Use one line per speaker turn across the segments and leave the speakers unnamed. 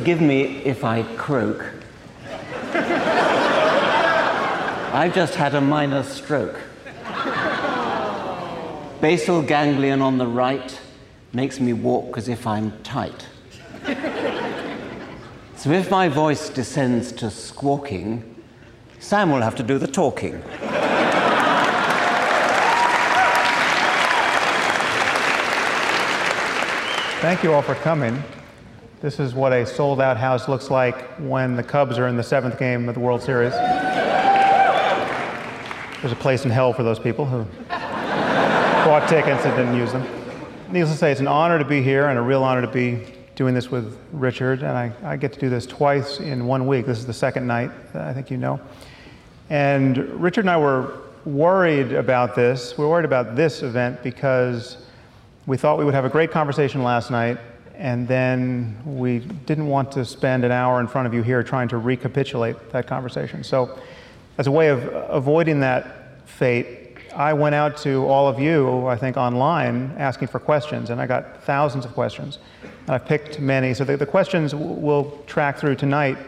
Forgive me if I croak. I've just had a minor stroke. Basal ganglion on the right makes me walk as if I'm tight. So if my voice descends to squawking, Sam will have to do the talking.
Thank you all for coming. This is what a sold out house looks like when the Cubs are in the seventh game of the World Series. There's a place in hell for those people who bought tickets and didn't use them. Needless to say, it's an honor to be here and a real honor to be doing this with Richard. And I, I get to do this twice in one week. This is the second night, I think you know. And Richard and I were worried about this. We were worried about this event because we thought we would have a great conversation last night, and then we didn't want to spend an hour in front of you here trying to recapitulate that conversation. So, as a way of avoiding that fate, I went out to all of you, I think, online asking for questions, and I got thousands of questions. And I've picked many. So, the, the questions we'll track through tonight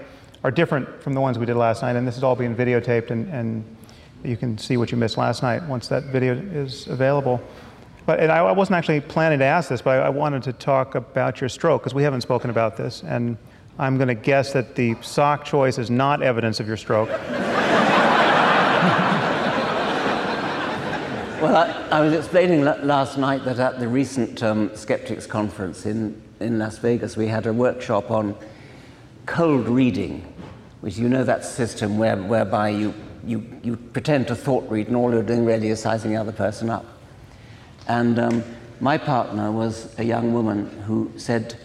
are different from the ones we did last night, and this is all being videotaped, and, and you can see what you missed last night once that video is available. But and I wasn't actually planning to ask this, but I, I wanted to talk about your stroke because we haven't spoken about this, and I'm going to guess that the sock choice is not evidence of your stroke.
well, I, I, was explaining last night that at the recent um, Skeptics Conference in, in Las Vegas, we had a workshop on cold reading, which you know that system where, whereby you, you, you pretend to thought read and all you're doing really is sizing the other person up. And um, my partner was a young woman who said,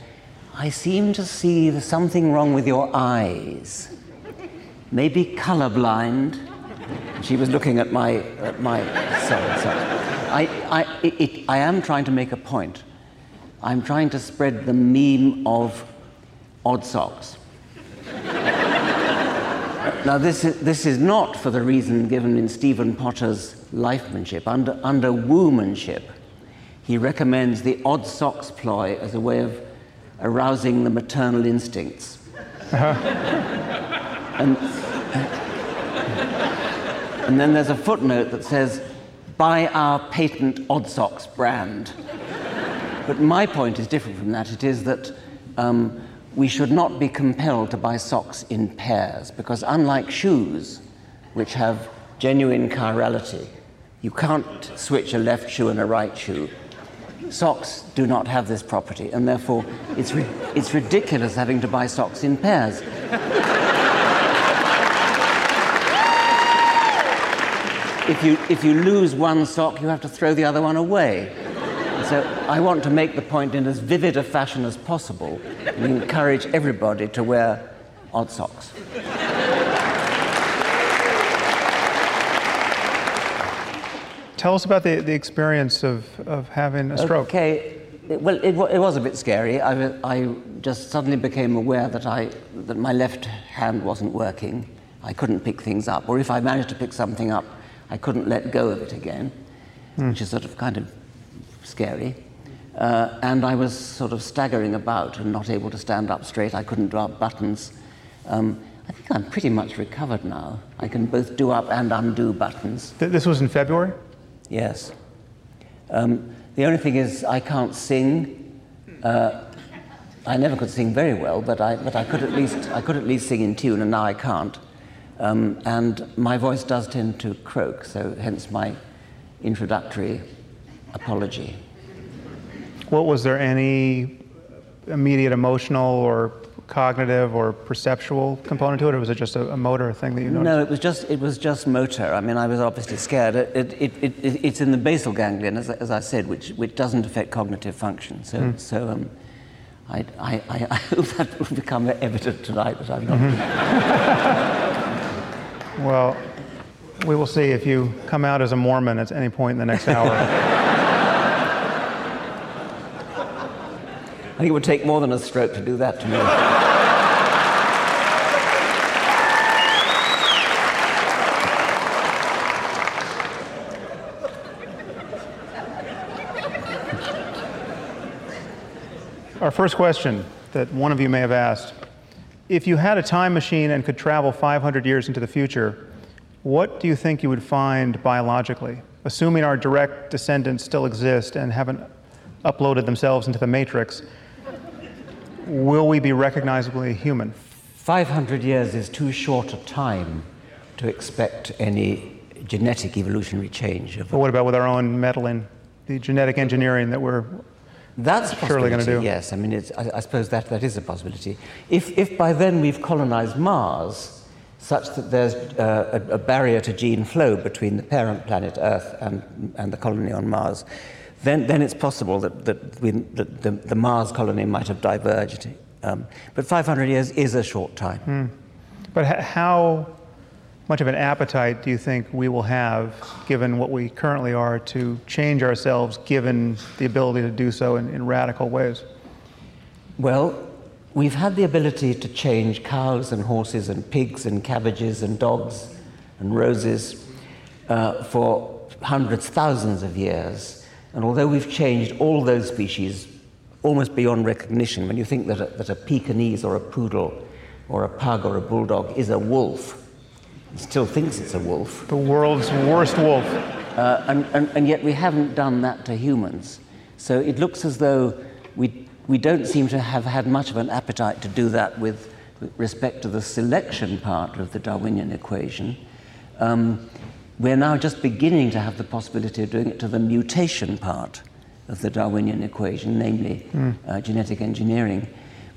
I seem to see something wrong with your eyes. Maybe colorblind. She was looking at my, at my sorry, sorry. I, I, it, I am trying to make a point. I'm trying to spread the meme of odd socks. Now, this is, this is not for the reason given in Stephen Potter's lifemanship. Under, under woomanship, he recommends the odd socks ploy as a way of arousing the maternal instincts. and, and then there's a footnote that says, buy our patent odd socks brand. But my point is different from that. It is that um, we should not be compelled to buy socks in pairs, because unlike shoes, which have genuine chirality, you can't switch a left shoe and a right shoe. Socks do not have this property, and therefore it's, ri- it's ridiculous having to buy socks in pairs. if, you, if you lose one sock, you have to throw the other one away. So I want to make the point in as vivid a fashion as possible and encourage everybody to wear odd socks.
Tell us about the, the experience of, of having a stroke.
Okay. Well, it, it was a bit scary. I, I just suddenly became aware that, I, that my left hand wasn't working. I couldn't pick things up. Or if I managed to pick something up, I couldn't let go of it again, mm. which is sort of kind of scary. Uh, and I was sort of staggering about and not able to stand up straight. I couldn't do up buttons. Um, I think I'm pretty much recovered now. I can both do up and undo buttons.
Th- this was in February?
Yes. Um, the only thing is, I can't sing. Uh, I never could sing very well, but I, but I could at least I could at least sing in tune, and now I can't. Um, and my voice does tend to croak, so hence my introductory apology.
What was there any immediate emotional or cognitive or perceptual component to it, or was it just a, a, motor thing that you noticed?
No, it was just it was just motor. I mean, I was obviously scared. It, it, it, it it's in the basal ganglion, as, as, I said, which which doesn't affect cognitive function. So mm. so um, I, I, I, hope that will become evident tonight that I'm not.
Mm-hmm. well, we will see if you come out as a Mormon at any point in the next hour.
I think it would take more than a stroke to do that to me.
Our first question that one of you may have asked. If you had a time machine and could travel 500 years into the future, what do you think you would find biologically? Assuming our direct descendants still exist and haven't uploaded themselves into the matrix, will we be recognizably human?
500 years is too short a time to expect any genetic evolutionary change.
But what about with our own meddling, the genetic engineering that we're
That's
surely going to do?
Yes, I mean, it's, I, I, suppose that, that is a possibility. If, if by then we've colonized Mars, such that there's uh, a, a, barrier to gene flow between the parent planet Earth and, and the colony on Mars, then, then it's possible that, that, we, that the, the, Mars colony might have diverged. Um, but 500 years is a short time. Hmm.
But how much of an appetite do you think we will have, given what we currently are, to change ourselves, given the ability to do so in, in radical ways?
Well, we've had the ability to change cows and horses and pigs and cabbages and dogs and roses uh, for hundreds, thousands of years. And although we've changed all those species almost beyond recognition, when you think that a, that a Pekingese or a poodle or a pug or a bulldog is a wolf, it still thinks it's a wolf.
The world's worst wolf.
Uh, and, and, and yet we haven't done that to humans. So it looks as though we, we don't seem to have had much of an appetite to do that with, with respect to the selection part of the Darwinian equation. Um, we're now just beginning to have the possibility of doing it to the mutation part of the Darwinian equation, namely mm. uh, genetic engineering.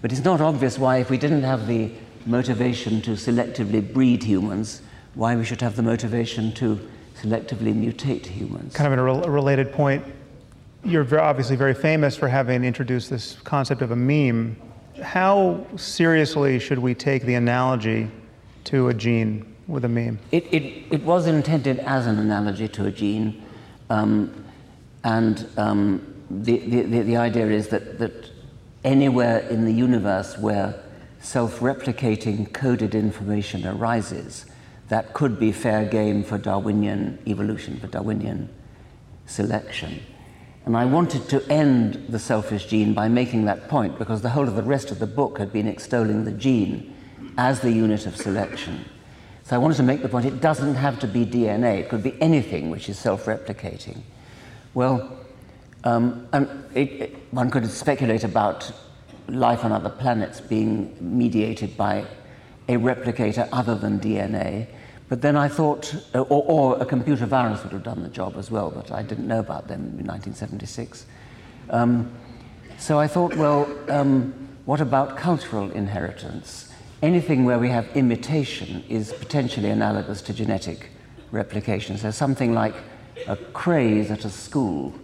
But it's not obvious why, if we didn't have the motivation to selectively breed humans, why we should have the motivation to selectively mutate humans.
Kind of a, re- a related point, you're obviously very famous for having introduced this concept of a meme. How seriously should we take the analogy to a gene with a meme?
It, it, it was intended as an analogy to a gene, um, and um, the, the, the idea is that, that anywhere in the universe where self replicating coded information arises, that could be fair game for Darwinian evolution, for Darwinian selection. And I wanted to end the selfish gene by making that point because the whole of the rest of the book had been extolling the gene as the unit of selection. So I wanted to make the point it doesn't have to be DNA, it could be anything which is self replicating. Well, um, it, it, one could speculate about life on other planets being mediated by a replicator other than DNA. But then I thought, uh, or, or, a computer virus would have done the job as well, but I didn't know about them in 1976. Um, so I thought, well, um, what about cultural inheritance? Anything where we have imitation is potentially analogous to genetic replication. So something like a craze at a school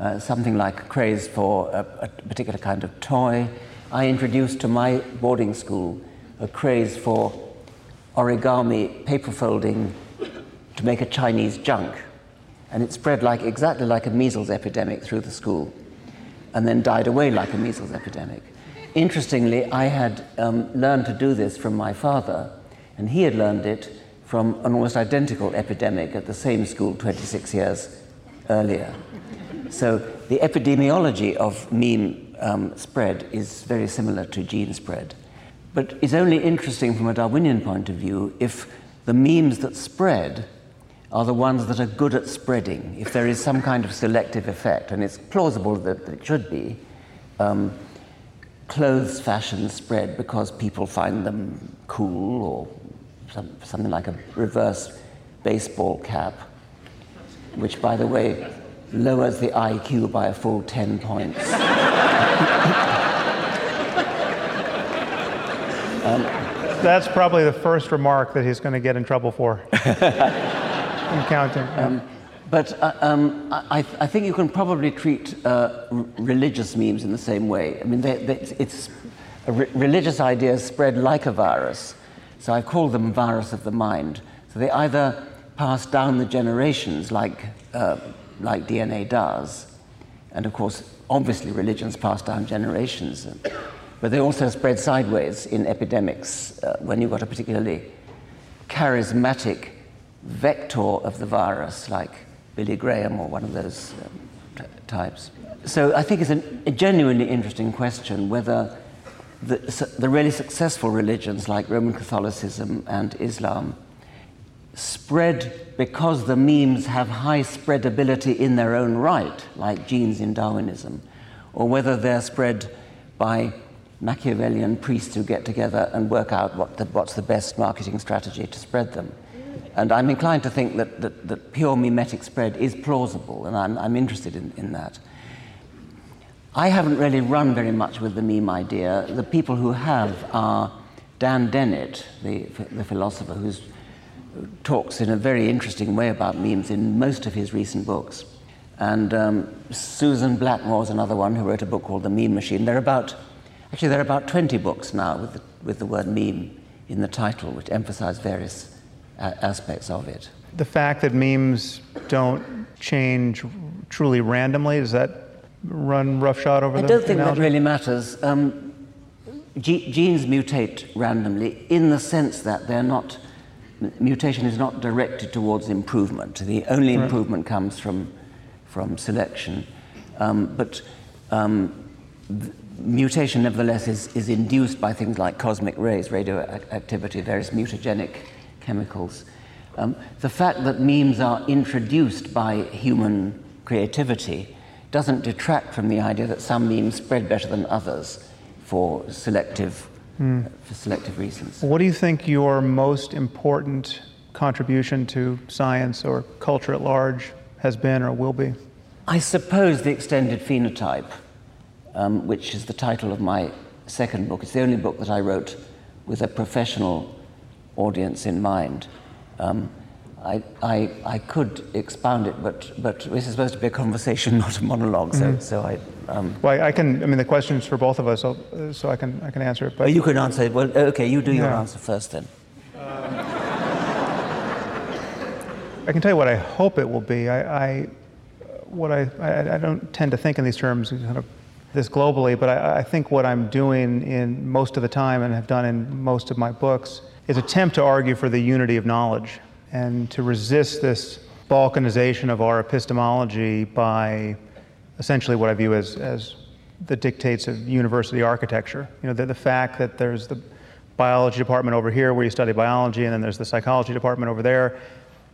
uh, something like a craze for a, a, particular kind of toy. I introduced to my boarding school a craze for origami paper folding to make a Chinese junk. And it spread like, exactly like a measles epidemic through the school and then died away like a measles epidemic. Interestingly, I had um, learned to do this from my father, and he had learned it from an almost identical epidemic at the same school 26 years earlier. So the epidemiology of meme um, spread is very similar to gene spread. But it's only interesting from a Darwinian point of view if the memes that spread are the ones that are good at spreading, if there is some kind of selective effect, and it's plausible that, it should be. Um, clothes fashions spread because people find them cool, or some, something like a reverse baseball cap, which, by the way, lowers the IQ by a full 10 points.
um, That's probably the first remark that he's going to get in trouble for. I'm counting. Um,
but uh, um, I, I, think you can probably treat uh, religious memes in the same way. I mean, they, they, it's re- religious ideas spread like a virus. So I call them virus of the mind. So they either pass down the generations, like uh, like DNA does. And of course, obviously, religions pass down generations. But they also spread sideways in epidemics uh, when you've got a particularly charismatic vector of the virus, like Billy Graham or one of those um, types. So I think it's an, a genuinely interesting question whether the, the really successful religions like Roman Catholicism and Islam spread because the memes have high spreadability in their own right, like genes in Darwinism, or whether they're spread by Machiavellian priests who get together and work out what the, what's the best marketing strategy to spread them. And I'm inclined to think that, that, that pure memetic spread is plausible, and I'm, I'm interested in, in that. I haven't really run very much with the meme idea. The people who have are Dan Dennett, the, the philosopher, who talks in a very interesting way about memes in most of his recent books. And um, Susan Blackmore is another one who wrote a book called The Meme Machine. There are about, actually, there are about 20 books now with the, with the word meme in the title, which emphasize various aspects of it.
The fact that memes don't change truly randomly, does that run roughshod over
I
the
don't think
analogy?
that really matters. Um, ge- genes mutate randomly in the sense that they're not, mutation is not directed towards improvement. The only
Right.
improvement comes from, from selection. Um, but um, th- mutation, nevertheless, is, is induced by things like cosmic rays, radioactivity, various mutagenic chemicals. Um, the fact that memes are introduced by human creativity doesn't detract from the idea that some memes spread better than others for selective, for selective reasons.
What do you think your most important contribution to science or culture at large has been or will be?
I suppose the extended phenotype, um, which is the title of my second book, it's the only book that I wrote with a professional audience in mind. Um, I, I, I could expound it, but, but this is supposed to be a conversation, not a monolog so, so I. Um,
Well, I can, I mean, the question's for both of us, so, uh, so I, can, I can answer it. But
you can answer it. Well, okay, you do your answer first then.
I can tell you what I hope it will be. I, I what I, I, I don't tend to think in these terms kind of this globally, but I, I think what I'm doing in most of the time and have done in most of my books is attempt to argue for the unity of knowledge and to resist this balkanization of our epistemology by essentially what I view as, as the dictates of university architecture. You know, the, the fact that there's the biology department over here where you study biology, and then there's the psychology department over there,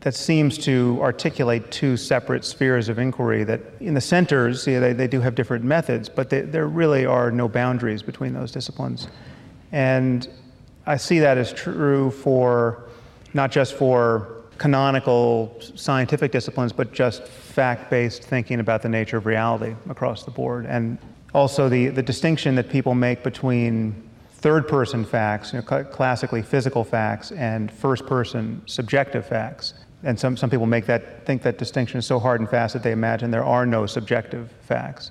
that seems to articulate two separate spheres of inquiry that in the centers, they, they do have different methods, but they, there really are no boundaries between those disciplines. And I see that as true for not just for canonical scientific disciplines, but just fact based thinking about the nature of reality across the board. And also the, the distinction that people make between third person facts, you know, cl- classically physical facts, and first person subjective facts. And some, some people make that, think that distinction is so hard and fast that they imagine there are no subjective facts.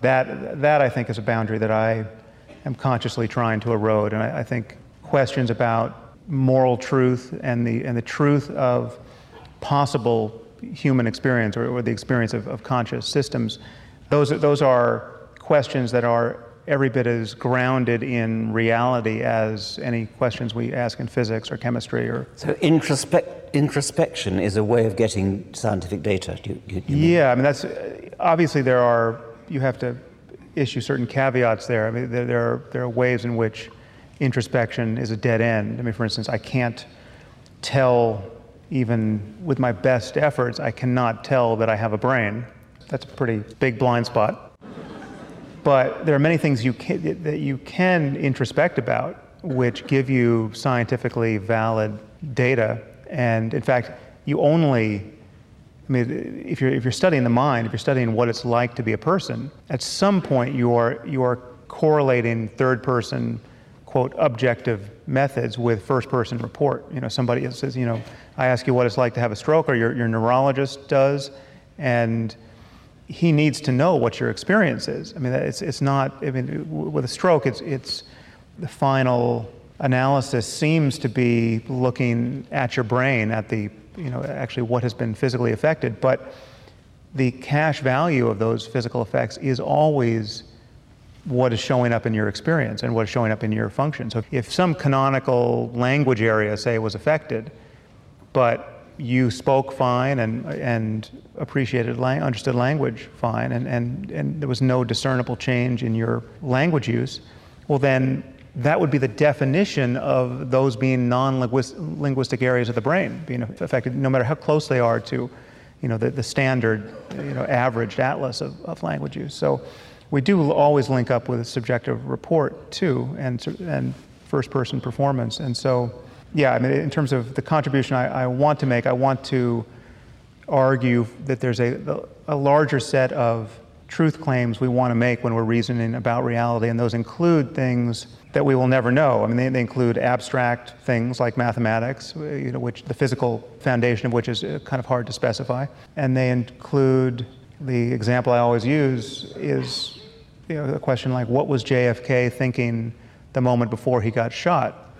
That, that I think is a boundary that I am consciously trying to erode. And I, I think questions about moral truth and the, and the truth of possible human experience or, or the experience of, of conscious systems, those, are- those are questions that are every bit as grounded in reality as any questions we ask in physics or chemistry or
So introspect, introspection is a way of getting scientific data. You, you, mean?
Yeah, I mean that's obviously there are you have to issue certain caveats there. I mean there, there are there are ways in which introspection is a dead end. I mean, for instance, I can't tell even with my best efforts, I cannot tell that I have a brain. That's a pretty big blind spot. But there are many things you can, that you can introspect about, which give you scientifically valid data. And in fact, you only I mean, if you're, if you're studying the mind, if you're studying what it's like to be a person, at some point you're, you're correlating third person, quote, objective methods with first person report. You know, somebody says, you know, I ask you what it's like to have a stroke, or your, your neurologist does, and he needs to know what your experience is. I mean, it's, it's not, I mean, with a stroke, it's, it's the final analysis seems to be looking at your brain, at the, you know, actually what has been physically affected. But the cash value of those physical effects is always what is showing up in your experience and what is showing up in your function. So if some canonical language area, say, was affected, but you spoke fine and, and appreciated, understood language fine, and, and, and there was no discernible change in your language use, well, then that would be the definition of those being non-linguistic areas of the brain being affected, no matter how close they are to, you know, the, the standard, you know, averaged atlas of, of language use. So we do always link up with a subjective report too, and, and first-person performance. And so, yeah, I mean, in terms of the contribution I, I want to make, I want to argue that there's a, a larger set of truth claims we want to make when we're reasoning about reality, and those include things that we will never know. I mean, they, they, include abstract things like mathematics, you know, which the physical foundation of which is uh, kind of hard to specify, and they include the example I always use is you know, a question like, what was JFK thinking the moment before he got shot?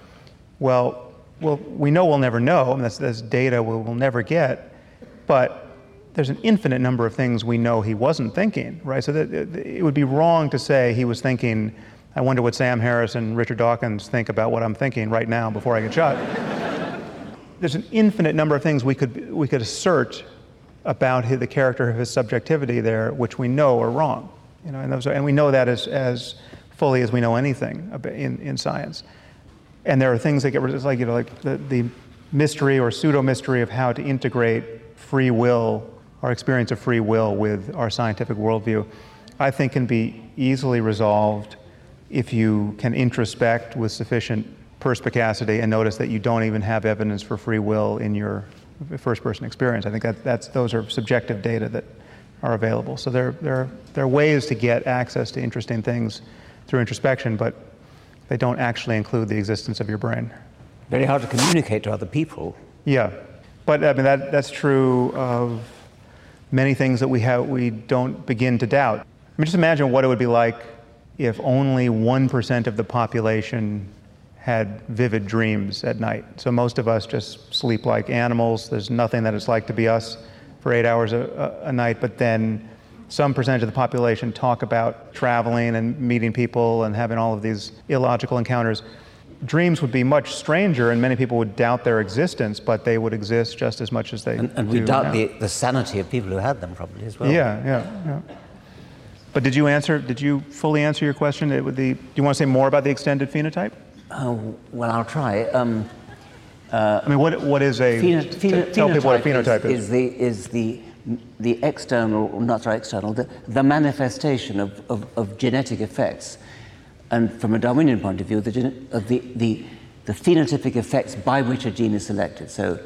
Well, well, we know we'll never know, and that's, that's data we'll, we'll never get, but there's an infinite number of things we know he wasn't thinking, right? So that, it would be wrong to say he was thinking, I wonder what Sam Harris and Richard Dawkins think about what I'm thinking right now before I get shot. there's an infinite number of things we could, we could assert about his, the character of his subjectivity there, which we know are wrong. You know, and, those are, and we know that as, as fully as we know anything in, in science. And there are things that get, it's like, you know, like the, the mystery or pseudo mystery of how to integrate free will our experience of free will with our scientific worldview, I think can be easily resolved if you can introspect with sufficient perspicacity and notice that you don't even have evidence for free will in your first person experience. I think that that's, those are subjective data that are available. So there, there, there are ways to get access to interesting things through introspection, but they don't actually include the existence of your brain.
Very hard to communicate to other people.
Yeah, but I mean, that, that's true of many things that we, have, we don't begin to doubt. I mean, just imagine what it would be like if only 1% of the population had vivid dreams at night. So most of us just sleep like animals. There's nothing that it's like to be us for eight hours a, a, a night, but then some percentage of the population talk about traveling and meeting people and having all of these illogical encounters dreams would be much stranger, and many people would doubt their existence, but they would exist just as much as they
and, and we doubt the, the sanity of people who had them, probably as well.
Yeah, yeah, yeah. But did you answer? Did you fully answer your question? It would the, do you want to say more about the extended phenotype?
Oh, well, I'll try. Um,
uh, I mean, what what is a? Pheno, pheno, tell people what a phenotype
is. Is the is the the external, not sorry, external, the, the manifestation of, of, of genetic effects and from a Darwinian point of view, the, the, the, the phenotypic effects by which a gene is selected. So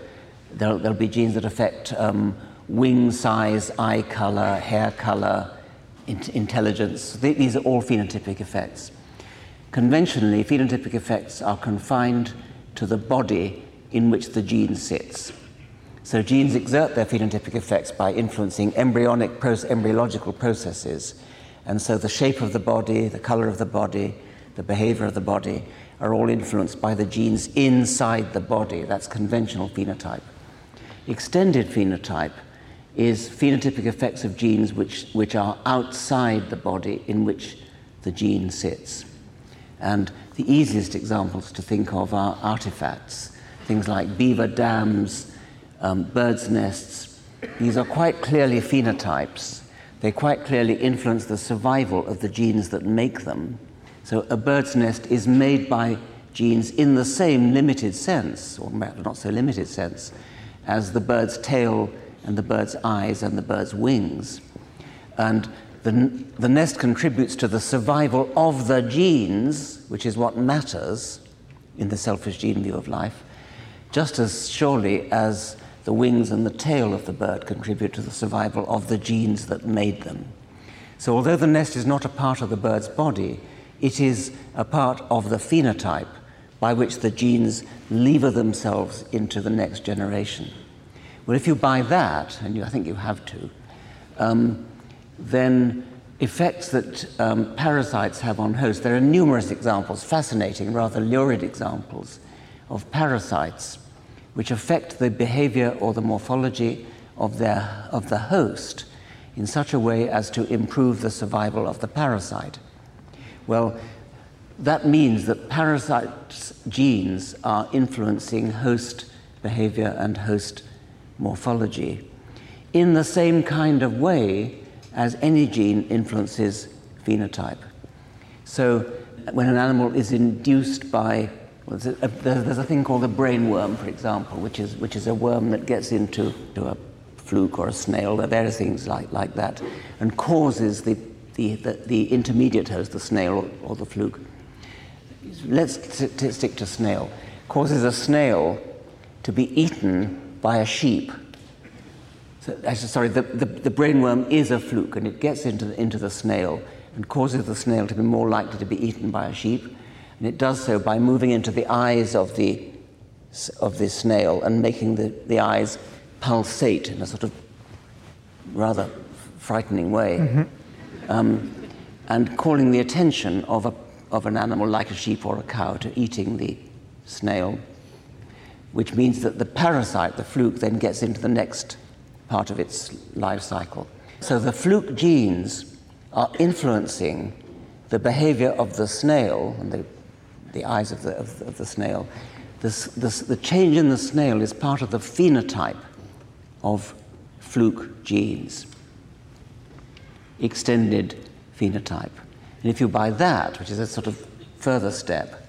there'll, there'll be genes that affect um, wing size, eye color, hair color, in- intelligence. These are all phenotypic effects. Conventionally, phenotypic effects are confined to the body in which the gene sits. So genes exert their phenotypic effects by influencing embryonic, embryological processes and so the shape of the body, the color of the body, the behavior of the body are all influenced by the genes inside the body. That's conventional phenotype. Extended phenotype is phenotypic effects of genes which, which are outside the body in which the gene sits. And the easiest examples to think of are artifacts, things like beaver dams, um, birds' nests. These are quite clearly phenotypes they quite clearly influence the survival of the genes that make them. So a bird's nest is made by genes in the same limited sense, or not so limited sense, as the bird's tail and the bird's eyes and the bird's wings. And the, the nest contributes to the survival of the genes, which is what matters in the selfish gene view of life, just as surely as the wings and the tail of the bird contribute to the survival of the genes that made them. So, although the nest is not a part of the bird's body, it is a part of the phenotype by which the genes lever themselves into the next generation. Well, if you buy that, and you, I think you have to, um, then effects that um, parasites have on hosts, there are numerous examples, fascinating, rather lurid examples, of parasites which affect the behavior or the morphology of, their, of the host in such a way as to improve the survival of the parasite. Well, that means that parasite genes are influencing host behavior and host morphology in the same kind of way as any gene influences phenotype. So when an animal is induced by, there's, a, there's a thing called a brainworm, for example, which is, which is a worm that gets into to a fluke or a snail, there are various things like, like that, and causes the, the, the, the intermediate host, the snail or, or the fluke. Let's stick to snail. Causes a snail to be eaten by a sheep. So, sorry, the, the, the brainworm is a fluke and it gets into the, into the snail and causes the snail to be more likely to be eaten by a sheep. And it does so by moving into the eyes of the, of the snail and making the, the eyes pulsate in a sort of rather frightening way. Mm-hmm. Um, and calling the attention of, a, of an animal like a sheep or a cow to eating the snail, which means that the parasite, the fluke, then gets into the next part of its life cycle. So the fluke genes are influencing the behavior of the snail and the, the eyes of the, of the, of the snail. This, this, the change in the snail is part of the phenotype of fluke genes, extended phenotype. And if you buy that, which is a sort of further step,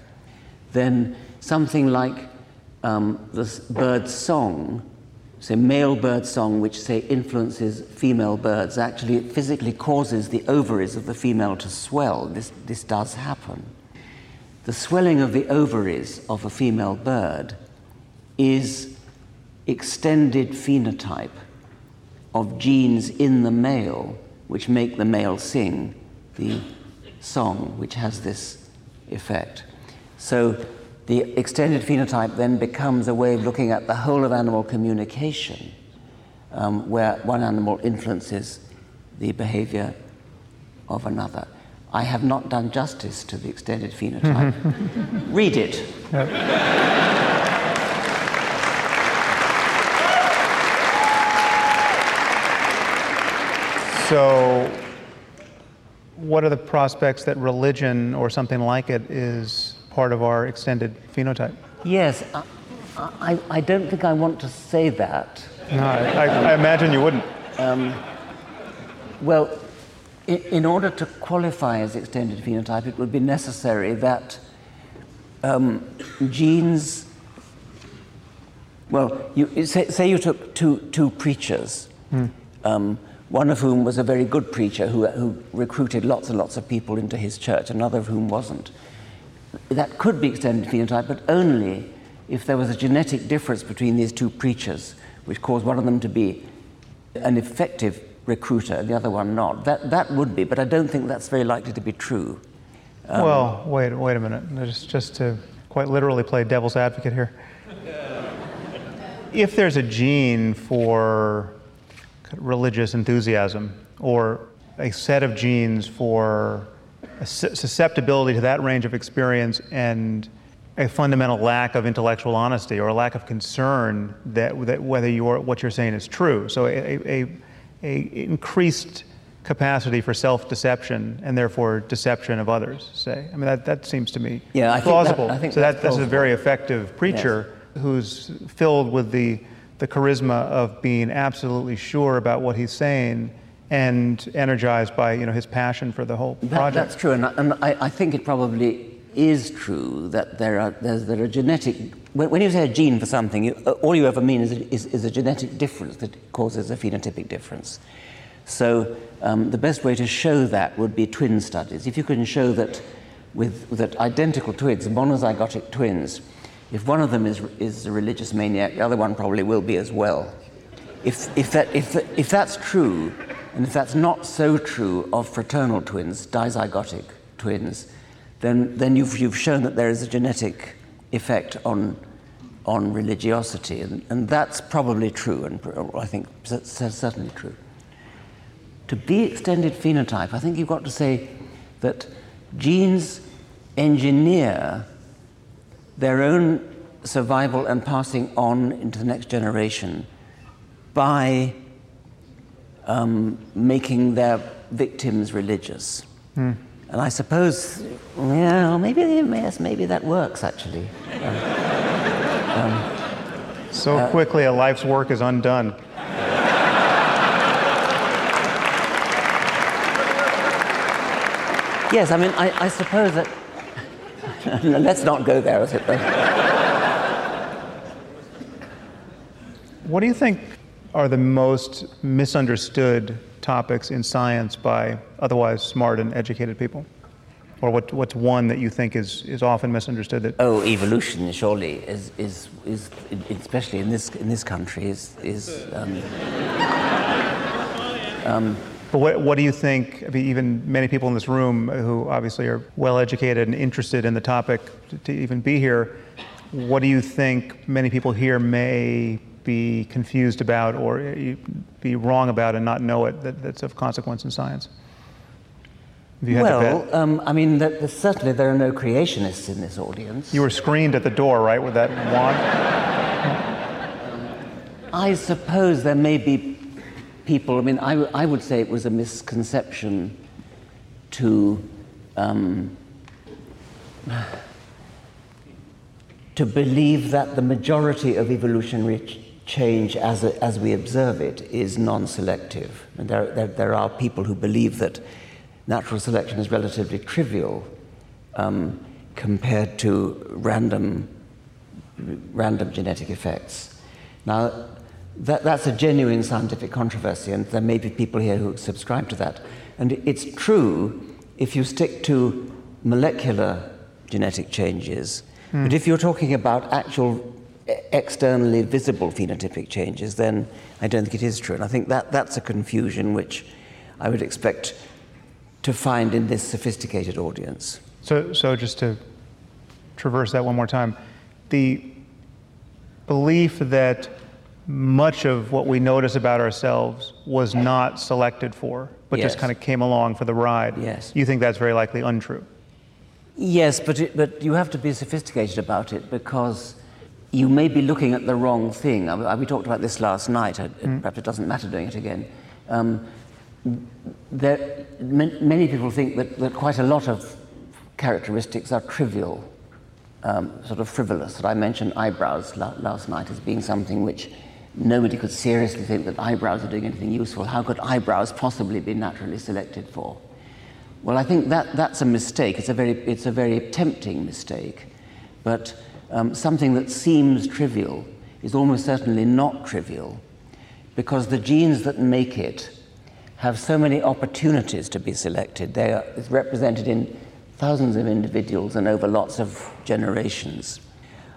then something like um, the bird's song say, male bird song, which, say, influences female birds, actually it physically causes the ovaries of the female to swell. This, this does happen. The swelling of the ovaries of a female bird is extended phenotype of genes in the male which make the male sing the song, which has this effect. So the extended phenotype then becomes a way of looking at the whole of animal communication, um, where one animal influences the behavior of another. I have not done justice to the extended phenotype. Read it.
So, what are the prospects that religion or something like it is part of our extended phenotype.
Yes, I, I, I don't think I want to say that.
No, I, I imagine you wouldn't. Um,
well, in, in, order to qualify as extended phenotype, it would be necessary that um, genes. Well, you, say, say, you took two, two preachers, hmm. um, one of whom was a very good preacher who, who recruited lots and lots of people into his church, another of whom wasn't that could be extended phenotype, but only if there was a genetic difference between these two preachers, which caused one of them to be an effective recruiter the other one not. That, that would be, but I don't think that's very likely to be true.
Um, well, wait, wait a minute. Just, just to quite literally play devil's advocate here. if there's a gene for religious enthusiasm or a set of genes for susceptibility to that range of experience and a fundamental lack of intellectual honesty or a lack of concern that, that whether you're, what you're saying is true. So a, a, a increased capacity for self-deception and therefore deception of others, say. I mean, that, that seems to me
yeah, I
plausible.
Think that, I think
so
that,
that's, a very effective preacher yes. who's filled with the, the charisma of being absolutely sure about what he's saying and energized by you know, his passion for the whole project.
That, that's true, and, I, and I, I, think it probably is true that there are, there are genetic. When, when, you say a gene for something, you, all you ever mean is, is, is, a genetic difference that causes a phenotypic difference. So um, the best way to show that would be twin studies. If you can show that with that identical twins, monozygotic twins, if one of them is, is a religious maniac, the other one probably will be as well. If, if, that, if, if that's true, and if that's not so true of fraternal twins, dizygotic twins, then, then you've, you've shown that there is a genetic effect on, on religiosity. And, and that's probably true, and I think that's certainly true. To be extended phenotype, I think you've got to say that genes engineer their own survival and passing on into the next generation by um, making their victims religious. Mm. And I suppose, yeah, maybe, yes, maybe that works actually.
um, so uh, quickly, a life's work is undone.
Yes, I mean, I, I suppose that Let's not go there, as it.
What do you think are the most misunderstood topics in science by otherwise smart and educated people? Or what, what's one that you think is, is often misunderstood? That,
Oh, evolution surely is, is, is especially in this, in this country, is, is um,
but what, what do you think, I mean, even many people in this room who obviously are well educated and interested in the topic to, to even be here, what do you think many people here may be confused about or be wrong about and not know it that, that's of consequence in science?
Well, um, I mean, th- th- certainly there are no creationists in this audience.
You were screened at the door, right, with that wand?
I suppose there may be people, I mean, I, w- I would say it was a misconception to, um, to believe that the majority of evolutionary change as, a, as we observe it is non selective. And there, there, there are people who believe that natural selection is relatively trivial um, compared to random, random genetic effects. Now, that, that's a genuine scientific controversy, and there may be people here who subscribe to that. And it's true if you stick to molecular genetic changes, but if you're talking about actual externally visible phenotypic changes, then I don't think it is true. And I think that, that's a confusion which I would expect to find in this sophisticated audience.
So, so just to traverse that one more time, the belief that much of what we notice about ourselves was not selected for, but just kind of came along for the ride.
Yes.
You think that's very likely untrue.
Yes, but, it, but you have to be sophisticated about it because you may be looking at the wrong thing. We talked about this last night. I, Perhaps it doesn't matter doing it again. Um, there, man, many people think that, that quite a lot of characteristics are trivial, um, sort of frivolous. That I mentioned eyebrows la- last night as being something which nobody could seriously think that eyebrows are doing anything useful. How could eyebrows possibly be naturally selected for? Well, I think that, that's a mistake. It's a very, it's a very tempting mistake. But um, something that seems trivial is almost certainly not trivial because the genes that make it have so many opportunities to be selected. They are represented in thousands of individuals and over lots of generations.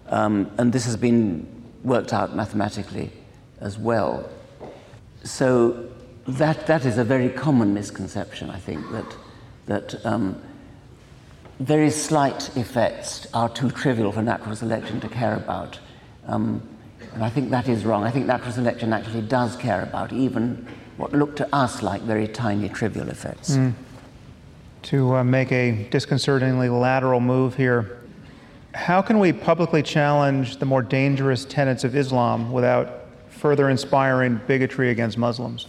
Um, and this has been worked out mathematically as well. So that, that is a very common misconception, I think, that, that um, very slight effects are too trivial for natural selection to care about. Um, and I think that is wrong. I think natural selection actually does care about even what look to us like very tiny, trivial effects.
To uh, make a disconcertingly lateral move here, how can we publicly challenge the more dangerous tenets of Islam without further inspiring bigotry against Muslims?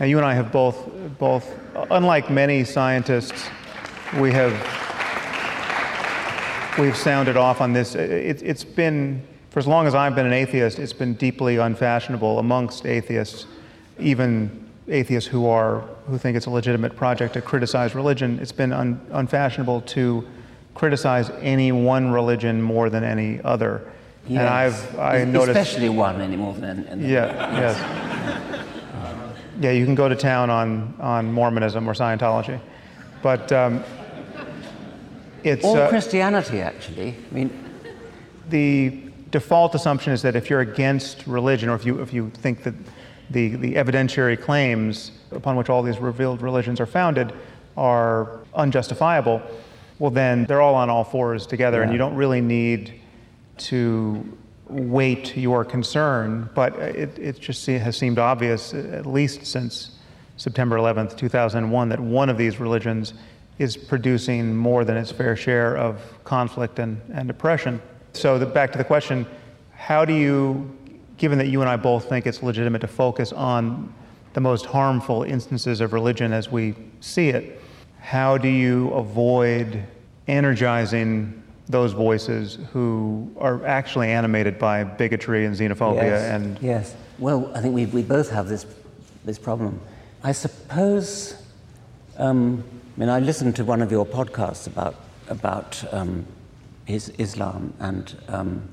Now, you and I have both, both, unlike many scientists, we have we've sounded off on this. It, it's been, for as long as I've been an atheist, it's been deeply unfashionable amongst atheists, even atheists who are who think it's a legitimate project to criticize religion. It's been un, unfashionable to criticize any one religion more than any other. And I've I
Es-
noticed,
Especially one any more than any.
yeah, yes. Yeah, you can go to town on, on Mormonism or Scientology. But um, it's.
Or
uh,
Christianity, actually. I mean,
the default assumption is that if you're against religion or if you, if you think that the, the evidentiary claims upon which all these revealed religions are founded are unjustifiable, well, then they're all on all fours together, and you don't really need to weight your concern. But it, it just has seemed obvious, at least since September 11th, 2001, that one of these religions is producing more than its fair share of conflict and, and oppression. So, the, back to the question how do you, given that you and I both think it's legitimate to focus on the most harmful instances of religion as we see it, how do you avoid energizing those voices who are actually animated by bigotry and xenophobia
yes,
and
yes. Well, I think we, we both have this, this problem. I suppose, um, I mean, I listened to one of your podcasts about, about um, is Islam and um,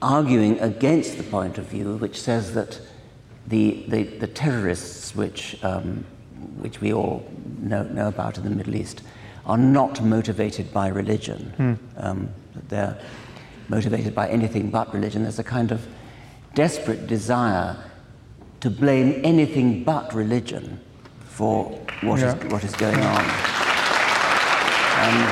arguing against the point of view which says that the, the, the terrorists, which, um, which we all know, know about in the Middle East, are not motivated by religion. Hmm. Um, they're motivated by anything but religion. There's a kind of desperate desire to blame anything but religion for what, yeah. is, what is going on.
Um,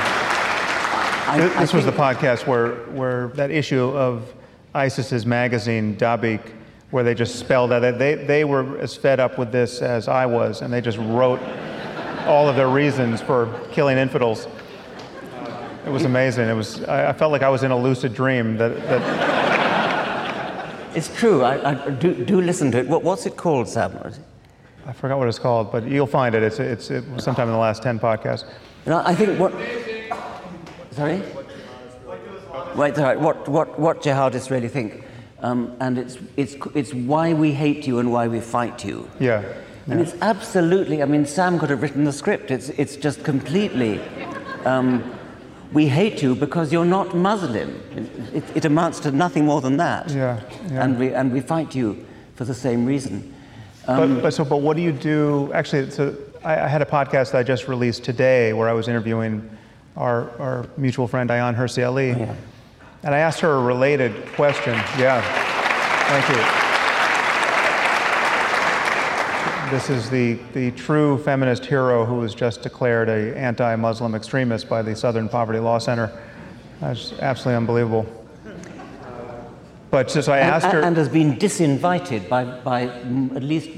I, this I was the podcast where, where that issue of ISIS's magazine, Dabiq, where they just spelled out that they, they were as fed up with this as I was, and they just wrote all of their reasons for killing infidels. It was amazing. It was, I, I felt like I was in a lucid dream that,
that It's true. I, I, do, do listen to it. What, what's it called, Sam?
I forgot what it's called, but you'll find it. It's, it's it sometime in the last 10 podcasts.
And I think what. Sorry? Wait, sorry. What, what, what jihadists really think. Um, and it's, it's, it's why we hate you and why we fight you.
Yeah.
And it's absolutely, I mean, Sam could have written the script. It's, it's just completely. Um, we hate you because you're not Muslim. It, it, amounts to nothing more than that.
Yeah, yeah.
And, we, and we fight you for the same reason.
Um, but, but, so, but what do you do? Actually, so I, I, had a podcast that I just released today where I was interviewing our, our mutual friend Ayaan Hirsi Ali. Oh, yeah. And I asked her a related question. Yeah, thank you. This is the, the true feminist hero who was just declared a anti-Muslim extremist by the Southern Poverty Law Center. That's absolutely unbelievable. But so I asked her,
and has been disinvited by, by at least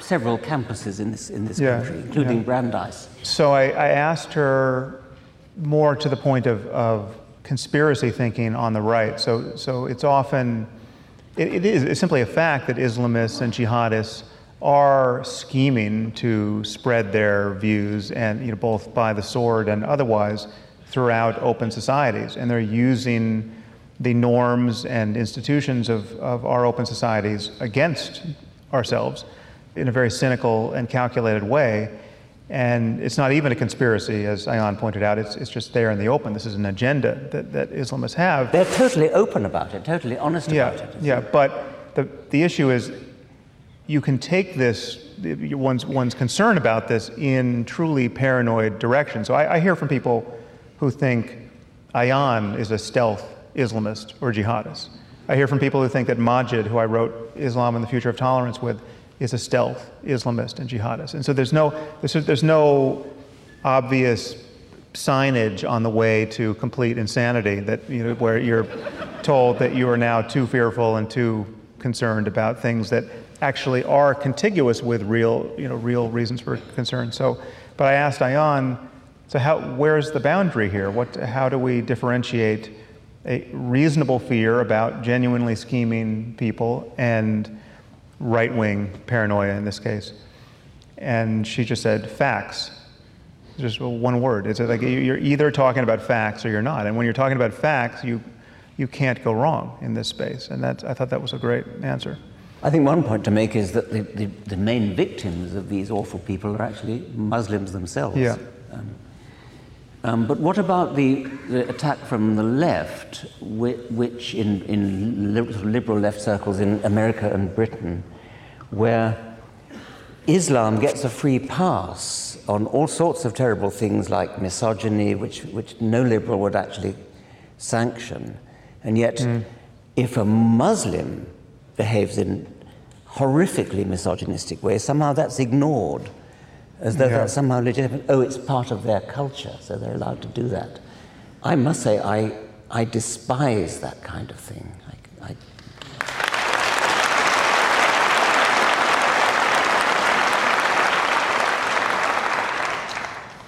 several campuses in this in this yeah, country, including yeah. Brandeis.
So I, I, asked her more to the point of, of conspiracy thinking on the right. So, so it's often, it, it is it's simply a fact that Islamists and jihadists are scheming to spread their views, and you know, both by the sword and otherwise, throughout open societies. And they're using the norms and institutions of, of our open societies against ourselves in a very cynical and calculated way. And it's not even a conspiracy, as Ayaan pointed out, it's, it's just there in the open. This is an agenda that, that Islamists have.
They're totally open about it, totally honest
yeah,
about it.
Yeah, but the, the issue is you can take this, one's, one's concern about this, in truly paranoid direction. So I, I hear from people who think Ayaan is a stealth Islamist or jihadist. I hear from people who think that Maajid, who I wrote Islam and the Future of Tolerance with, is a stealth Islamist and jihadist. And so there's no, there's, there's no obvious signage on the way to complete insanity that, you know, where you're told that you are now too fearful and too concerned about things that actually are contiguous with real, you know, real reasons for concern. So, but I asked Ayaan, so how, where's the boundary here? What, how do we differentiate a reasonable fear about genuinely scheming people and right wing paranoia in this case. And she just said, facts. Just one word. It's like you're either talking about facts or you're not. And when you're talking about facts, you, you can't go wrong in this space. And that, I thought that was a great answer.
I think one point to make is that the, the, the main victims of these awful people are actually Muslims themselves.
Yeah. Um,
um, but what about the, the, attack from the left, which in, in liberal left circles in America and Britain, where Islam gets a free pass on all sorts of terrible things like misogyny, which, which no liberal would actually sanction. And yet, mm. if a Muslim behaves in horrifically misogynistic ways, somehow that's ignored as though yeah. that's somehow legitimate. Oh, it's part of their culture, so they're allowed to do that. I must say, I, I despise that kind of thing. I, I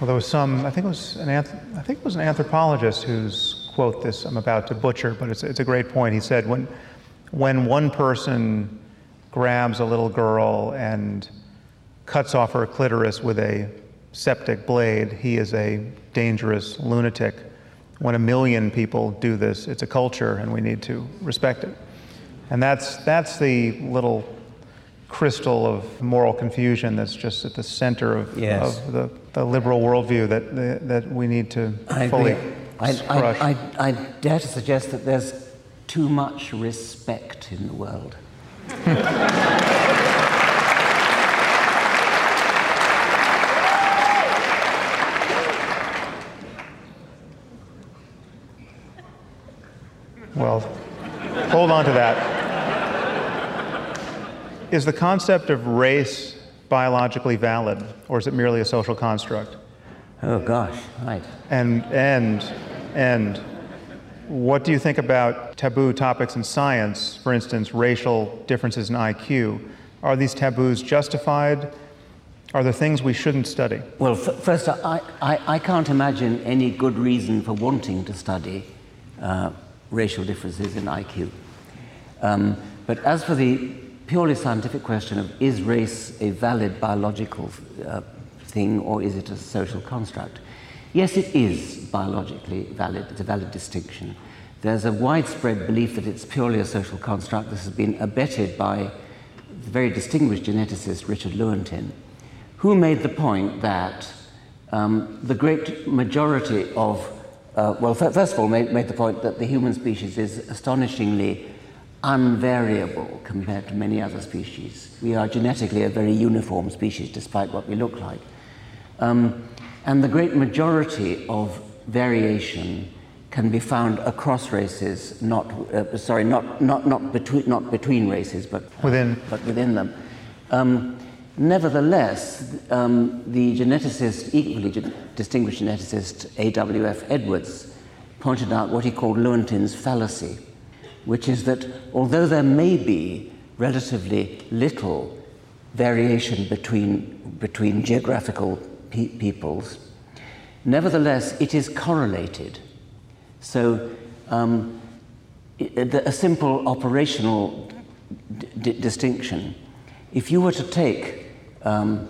Well, there was some, I think it was an, I think it was an anthropologist whose quote this I'm about to butcher, but it's, it's a great point. He said, when, when one person grabs a little girl and cuts off her clitoris with a septic blade, he is a dangerous lunatic. When a million people do this, it's a culture and we need to respect it. And that's, that's the little crystal of moral confusion that's just at the center of, yes. of the, the, liberal worldview that, that we need to
I
fully
agree.
Crush.
I, I, I dare to suggest that there's too much respect in the world.
Well, hold on to that. Is the concept of race biologically valid, or is it merely a social construct?
Oh gosh, right.
And, and, and, what do you think about taboo topics in science, for instance, racial differences in IQ? Are these taboos justified? Are there things we shouldn't study?
Well, f- first, I, I, I can't imagine any good reason for wanting to study uh, racial differences in IQ. Um, but as for the purely scientific question of is race a valid biological uh, thing or is it a social construct? Yes, it is biologically valid. It's a valid distinction. There's a widespread belief that it's purely a social construct. This has been abetted by the very distinguished geneticist Richard Lewontin, who made the point that um, the great majority of, uh, well, first of all, made, made the point that the human species is astonishingly unvariable compared to many other species. We are genetically a very uniform species despite what we look like. Um, and the great majority of variation can be found across races, not, uh, sorry, not, not, not, between, not between races, but
within,
but within them. Um, nevertheless, um, the geneticist, equally distinguished geneticist A.W.F. Edwards, pointed out what he called Lewontin's fallacy, which is that although there may be relatively little variation between, between geographical pe- peoples, nevertheless, it is correlated. So, um, a simple operational d- distinction. If you were to take um,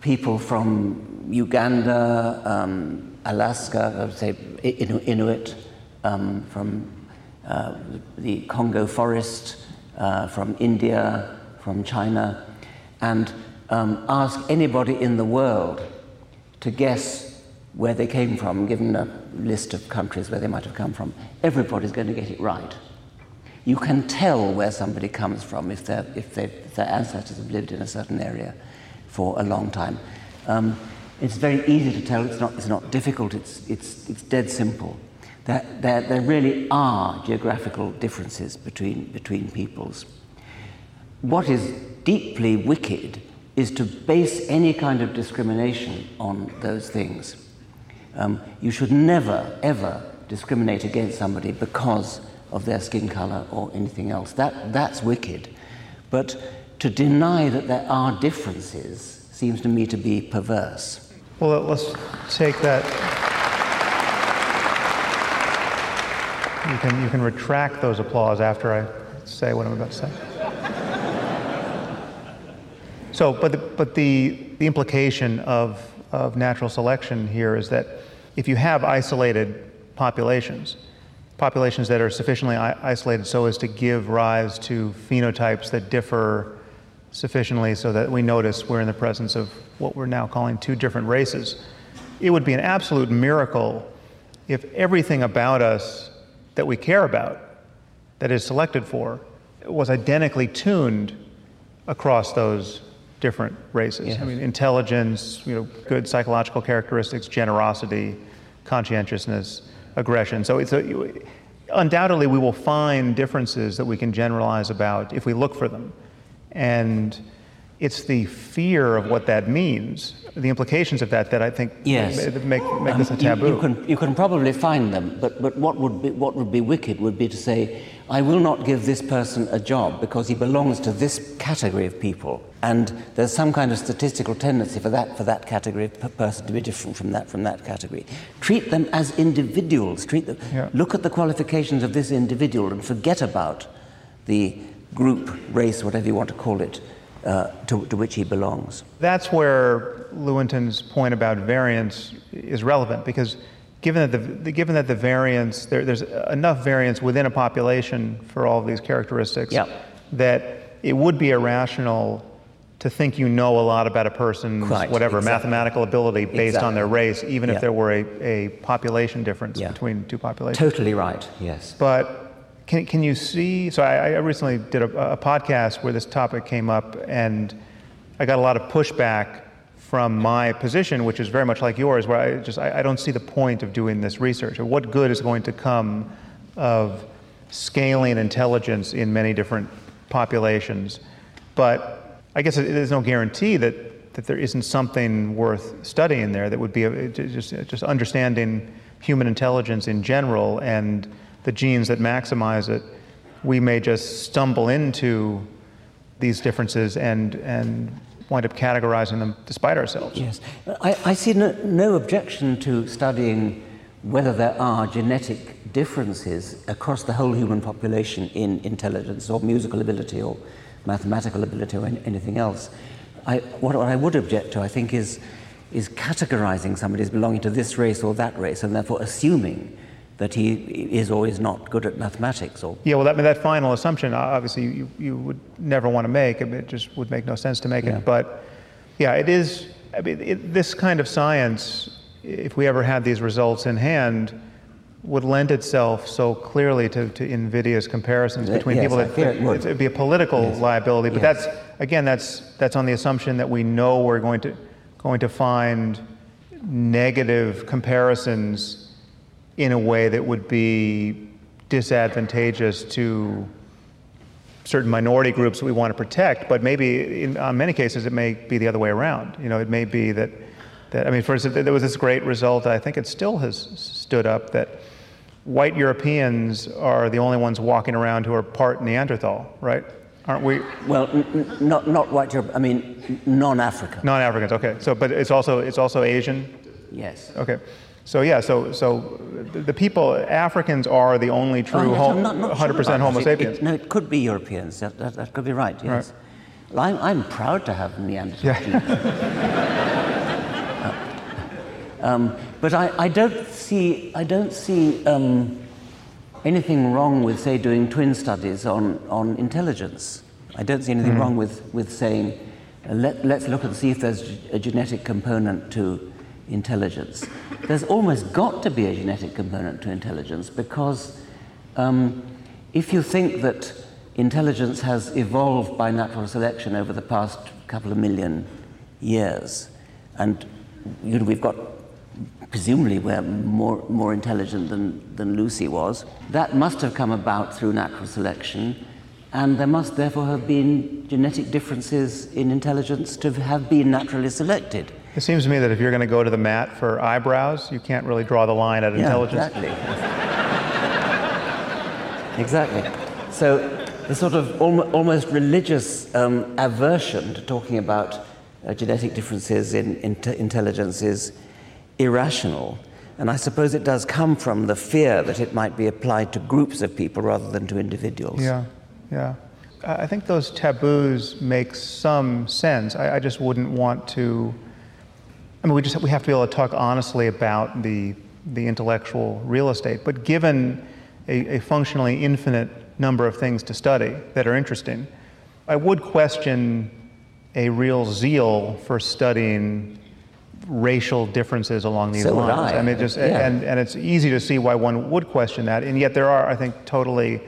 people from Uganda, um, Alaska, say Inuit, um, from uh, the Congo forest, uh, from India, from China, and um, ask anybody in the world to guess where they came from, given a list of countries where they might have come from, everybody's going to get it right. You can tell where somebody comes from if, if, if their ancestors have lived in a certain area for a long time. Um, it's very easy to tell, it's not, it's not difficult, it's, it's, it's dead simple. There, there, there really are geographical differences between, between peoples. What is deeply wicked is to base any kind of discrimination on those things. Um, you should never, ever discriminate against somebody because of their skin color or anything else. That, that's wicked. But to deny that there are differences seems to me to be perverse.
Well, let's take that You can, you can retract those applause after I say what I'm about to say. so, but, the, but the, the implication of, of natural selection here is that if you have isolated populations, populations that are sufficiently isolated so as to give rise to phenotypes that differ sufficiently so that we notice we're in the presence of what we're now calling two different races, it would be an absolute miracle if everything about us that we care about, that is selected for, was identically tuned across those different races. Yes. I mean, intelligence, you know, good psychological characteristics, generosity, conscientiousness, aggression. So it's a, undoubtedly we will find differences that we can generalize about if we look for them. And it's the fear of what that means, the implications of that, that I think
yes.
make, make um, this a taboo.
You, you, can, you can probably find them, but, but what, would be, what would be wicked would be to say, I will not give this person a job because he belongs to this category of people. And there's some kind of statistical tendency for that, for that category of person to be different from that, from that category. Treat them as individuals. Treat them, yeah. Look at the qualifications of this individual and forget about the group, race, whatever you want to call it, uh, to, to, which he belongs.
That's where Lewontin's point about variance is relevant because given that the, given that the variance, there, there's enough variance within a population for all of these characteristics
yep.
that it would be irrational to think you know a lot about a person's
Quite,
whatever
exactly.
mathematical ability based on their race, even
Yeah.
if there were a, a population difference
Yeah.
between two populations.
Totally right, yes.
But can, can you see? So I, I recently did a, a podcast where this topic came up, and I got a lot of pushback from my position, which is very much like yours, where I just I, I don't see the point of doing this research. What good is going to come of scaling intelligence in many different populations? But I guess there's no guarantee that, that there isn't something worth studying there that would be a, just, just understanding human intelligence in general and the genes that maximize it. We may just stumble into these differences and, and wind up categorizing them despite ourselves.
Yes. I, I see no, no objection to studying whether there are genetic differences across the whole human population in intelligence or musical ability or mathematical ability or any, anything else. I, what, what I would object to, I think, is, is categorizing somebody as belonging to this race or that race and therefore assuming that he is or is not good at mathematics or
Yeah, well, that, I mean, that final assumption, obviously, you, you would never want to make. I mean, it just would make no sense to make
Yeah.
it. But yeah, it is, I mean, it, this kind of science, if we ever had these results in hand, would lend itself so clearly to, to invidious comparisons between
yes,
people that
it would.
it'd be a political
Yes.
liability. But
Yes.
that's, again, that's, that's on the assumption that we know we're going to, going to find negative comparisons in a way that would be disadvantageous to certain minority groups that we want to protect, but maybe in on many cases it may be the other way around. You know, it may be that, that I mean, for instance, there was this great result, I think it still has stood up, that white Europeans are the only ones walking around who are part Neanderthal, right? Aren't we?
well, not, not white Europe, I mean non-African.
Non-Africans, okay. So, but it's also, it's also Asian?
Yes.
Okay. So yeah, so so the, people Africans are the only true
Oh, not- not
100%
sure
Homo.
It-
sapiens.
it- no, it could be Europeans. That, that, that could be right, yes. Well, I'm, I'm proud to have Neanderthal
Yeah.
genes. um, but I, I don't see, I don't see um, anything wrong with, say, doing twin studies on, on intelligence. I don't see anything wrong with, with saying, uh, let, let's look and see if there's a genetic component to intelligence. There's almost got to be a genetic component to intelligence because um, if you think that intelligence has evolved by natural selection over the past couple of million years, and you know, we've got presumably we're more, more intelligent than, than Lucy was, that must have come about through natural selection, and there must therefore have been genetic differences in intelligence to have been naturally selected.
It seems to me that if you're going to go to the mat for eyebrows, you can't really draw the line at intelligence.
Exactly. exactly. So the sort of almo- almost religious um, aversion to talking about uh, genetic differences in, in intelligence is irrational. And I suppose it does come from the fear that it might be applied to groups of people rather than to individuals.
Yeah, yeah. I I think those taboos make some sense. I, I just wouldn't want to. I mean, we just we have to be able to talk honestly about the the intellectual real estate. But given a, a functionally infinite number of things to study that are interesting, I would question a real zeal for studying racial differences along these
So
lines.
I.
mean, just
Yeah.
and, and it's easy to see why one would question that, and yet there are, I think, totally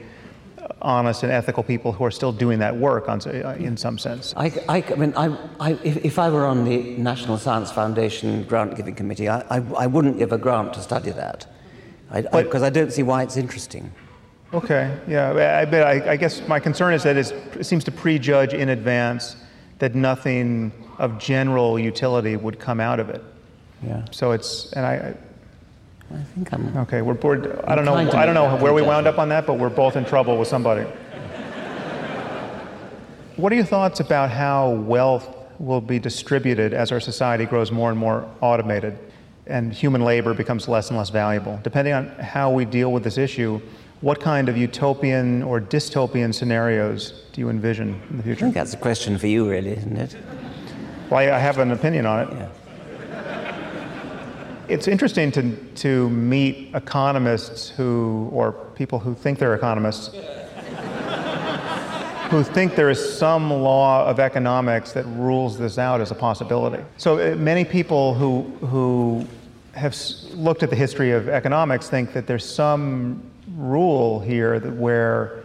honest and ethical people who are still doing that work on, uh, uh, in some sense.
I, I, I mean, I, I, if, if I were on the National Science Foundation grant giving committee, I, I, I wouldn't give a grant to study that because I, I don't see why it's interesting.
Okay, yeah, I, but I, I guess my concern is that it's, it seems to prejudge in advance that nothing of general utility would come out of it.
Yeah.
So it's, and I,
I think I'm.
Okay, we're, we're I don't know, I don't know where we wound up on that, but we're both in trouble with somebody. What are your thoughts about how wealth will be distributed as our society grows more and more automated and human labor becomes less and less valuable? Depending on how we deal with this issue, what kind of utopian or dystopian scenarios do you envision in the future?
I think that's a question for you, really, isn't it?
Well, I I have an opinion on it.
Yeah.
It's interesting to, to meet economists who, or people who think they're economists, who think there is some law of economics that rules this out as a possibility. So uh, many people who, who have looked at the history of economics think that there's some rule here that where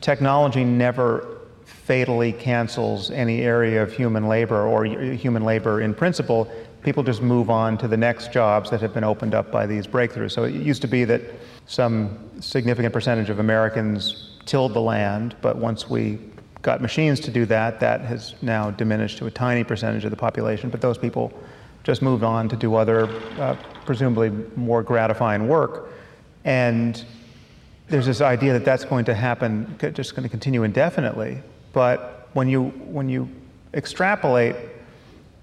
technology never fatally cancels any area of human labor or human labor in principle. People just move on to the next jobs that have been opened up by these breakthroughs. So it used to be that some significant percentage of Americans tilled the land, but once we got machines to do that, that has now diminished to a tiny percentage of the population. But those people just moved on to do other, uh, presumably more gratifying work. And there's this idea that that's going to happen, just going to continue indefinitely. But when you, when you extrapolate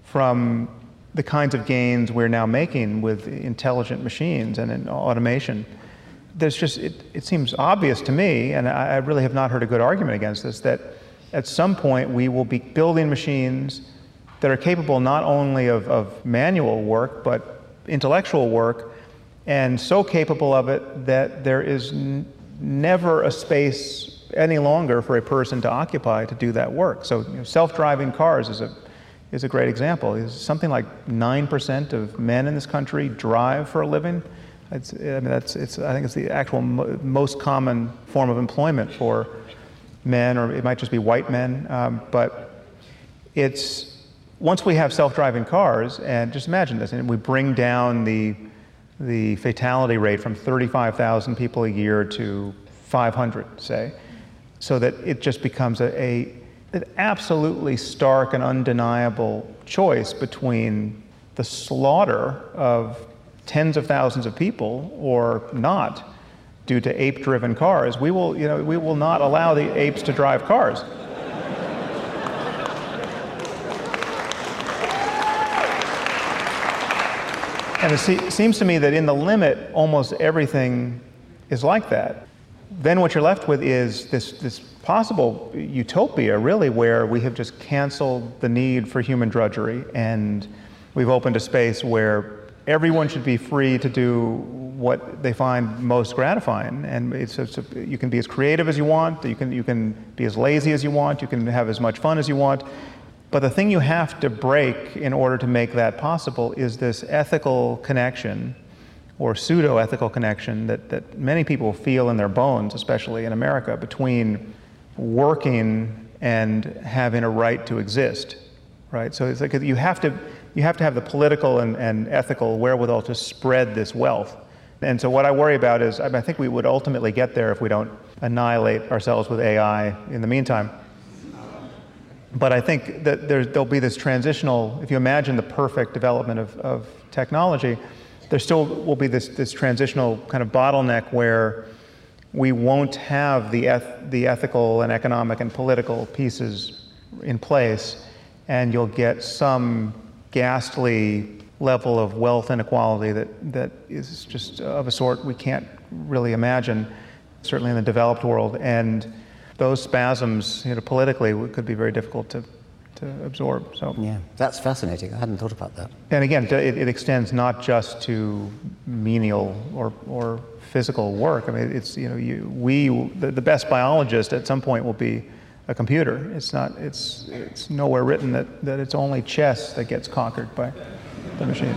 from the kinds of gains we're now making with intelligent machines and in automation, there's just, it, it seems obvious to me, and I, I really have not heard a good argument against this, that at some point we will be building machines that are capable not only of, of manual work, but intellectual work, and so capable of it that there is n- never a space any longer for a person to occupy to do that work. So you know, self-driving cars is a, is a great example. Is something like 9% of men in this country drive for a living. It's, I mean, that's, it's, I think it's the actual mo- most common form of employment for men, or it might just be white men. Um, but it's once we have self-driving cars, and just imagine this, and we bring down the the fatality rate from 35,000 people a year to 500, say, so that it just becomes a, a an absolutely stark and undeniable choice between the slaughter of tens of thousands of people or not due to ape driven cars, we will, you know, we will not allow the apes to drive cars. And it se- seems to me that in the limit, almost everything is like that. Then what you're left with is this, this possible utopia, really, where we have just canceled the need for human drudgery and we've opened a space where everyone should be free to do what they find most gratifying. And it's, it's a, you can be as creative as you want, you can, you can be as lazy as you want, you can have as much fun as you want. But the thing you have to break in order to make that possible is this ethical connection or pseudo ethical connection that, that many people feel in their bones, especially in America, between working and having a right to exist. Right? So it's like you have to you have to have the political and, and ethical wherewithal to spread this wealth. And so what I worry about is I think we would ultimately get there if we don't annihilate ourselves with AI in the meantime. But I think that there, will be this transitional, if you imagine the perfect development of, of technology, there still will be this, this transitional kind of bottleneck where we won't have the, eth- the ethical and economic and political pieces in place, and you'll get some ghastly level of wealth inequality that, that is just of a sort we can't really imagine, certainly in the developed world. And those spasms, you know, politically, could be very difficult to, to absorb. So
yeah, that's fascinating. I hadn't thought about that.
And again, it, it extends not just to menial or, or physical work. I mean, it's you know, you, we the, the best biologist at some point will be a computer. It's not. It's it's nowhere written that, that it's only chess that gets conquered by the machine.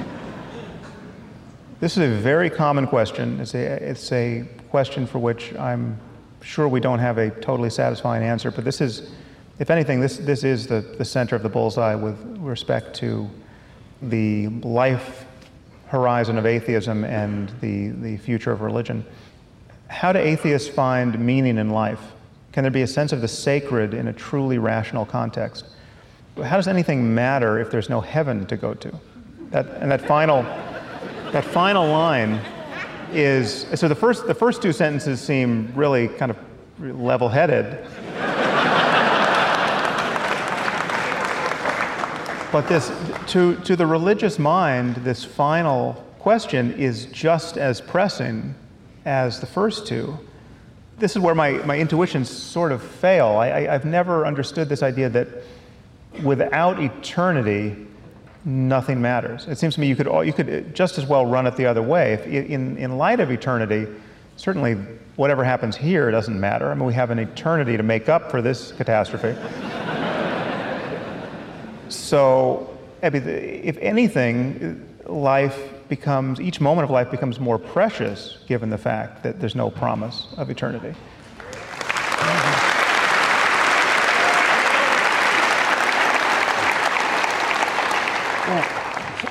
This is a very common question. It's a it's a question for which I'm sure we don't have a totally satisfying answer. But this is, if anything, this this is the, the center of the bullseye with respect to the life horizon of atheism and the, the future of religion. How do atheists find meaning in life? Can there be a sense of the sacred in a truly rational context? How does anything matter if there's no heaven to go to? That, and that final, that final line is so the first, the first two sentences seem really kind of level headed. But this, to, to the religious mind, this final question is just as pressing as the first two this is where my, my intuitions sort of fail. I, I, I've never understood this idea that without eternity, nothing matters. It seems to me you could, you could just as well run it the other way. If in, in light of eternity, certainly whatever happens here doesn't matter. I mean, we have an eternity to make up for this catastrophe. So, if anything, life becomes, each moment of life becomes more precious given the fact that there's no promise of eternity.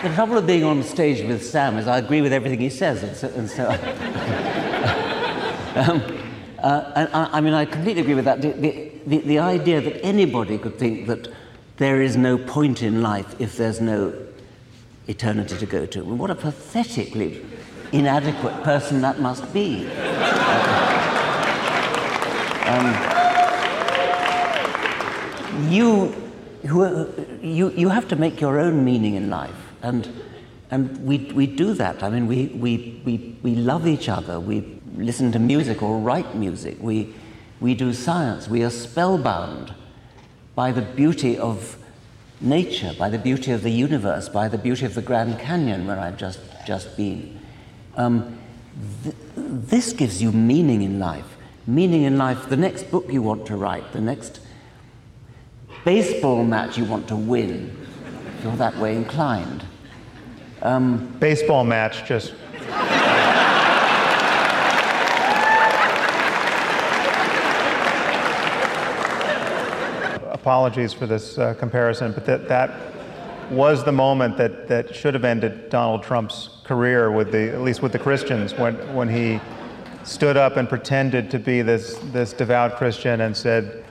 The trouble of being on stage with Sam is I agree with everything he says, and so. And so um, uh, and I, I, mean, I completely agree with that. The, the, the idea that anybody could think that there is no point in life if there's no eternity to go to. what a pathetically inadequate person that must be. um, you, you, you have to make your own meaning in life. And, and we, we do that. I mean, we, we, we, we love each other. We listen to music or write music. We, we do science. We are spellbound by the beauty of nature, by the beauty of the universe, by the beauty of the Grand Canyon where I've just, just been. Um, th- this gives you meaning in life. Meaning in life, the next book you want to write, the next baseball match you want to win, if you're that way inclined.
Um, Baseball match, just. Apologies for this uh, comparison, but that, that was the moment that, that should have ended Donald Trump's career with the, at least with the Christians, when, when he stood up and pretended to be this, this devout Christian and said,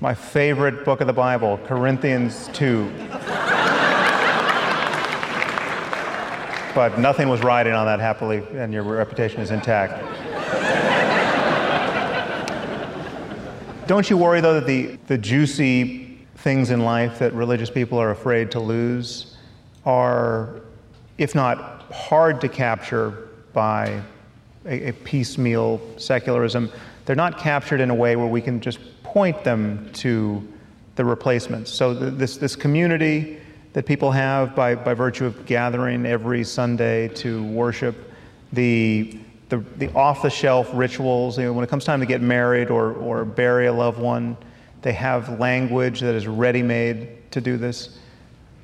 My favorite book of the Bible, Corinthians 2. but nothing was riding on that happily, and your reputation is intact. Don't you worry, though, that the, the juicy things in life that religious people are afraid to lose are, if not hard to capture by a, a piecemeal secularism, they're not captured in a way where we can just point them to the replacements. So, this, this community, that people have by, by virtue of gathering every Sunday to worship, the, the, the off the shelf rituals. You know, when it comes time to get married or, or bury a loved one, they have language that is ready made to do this.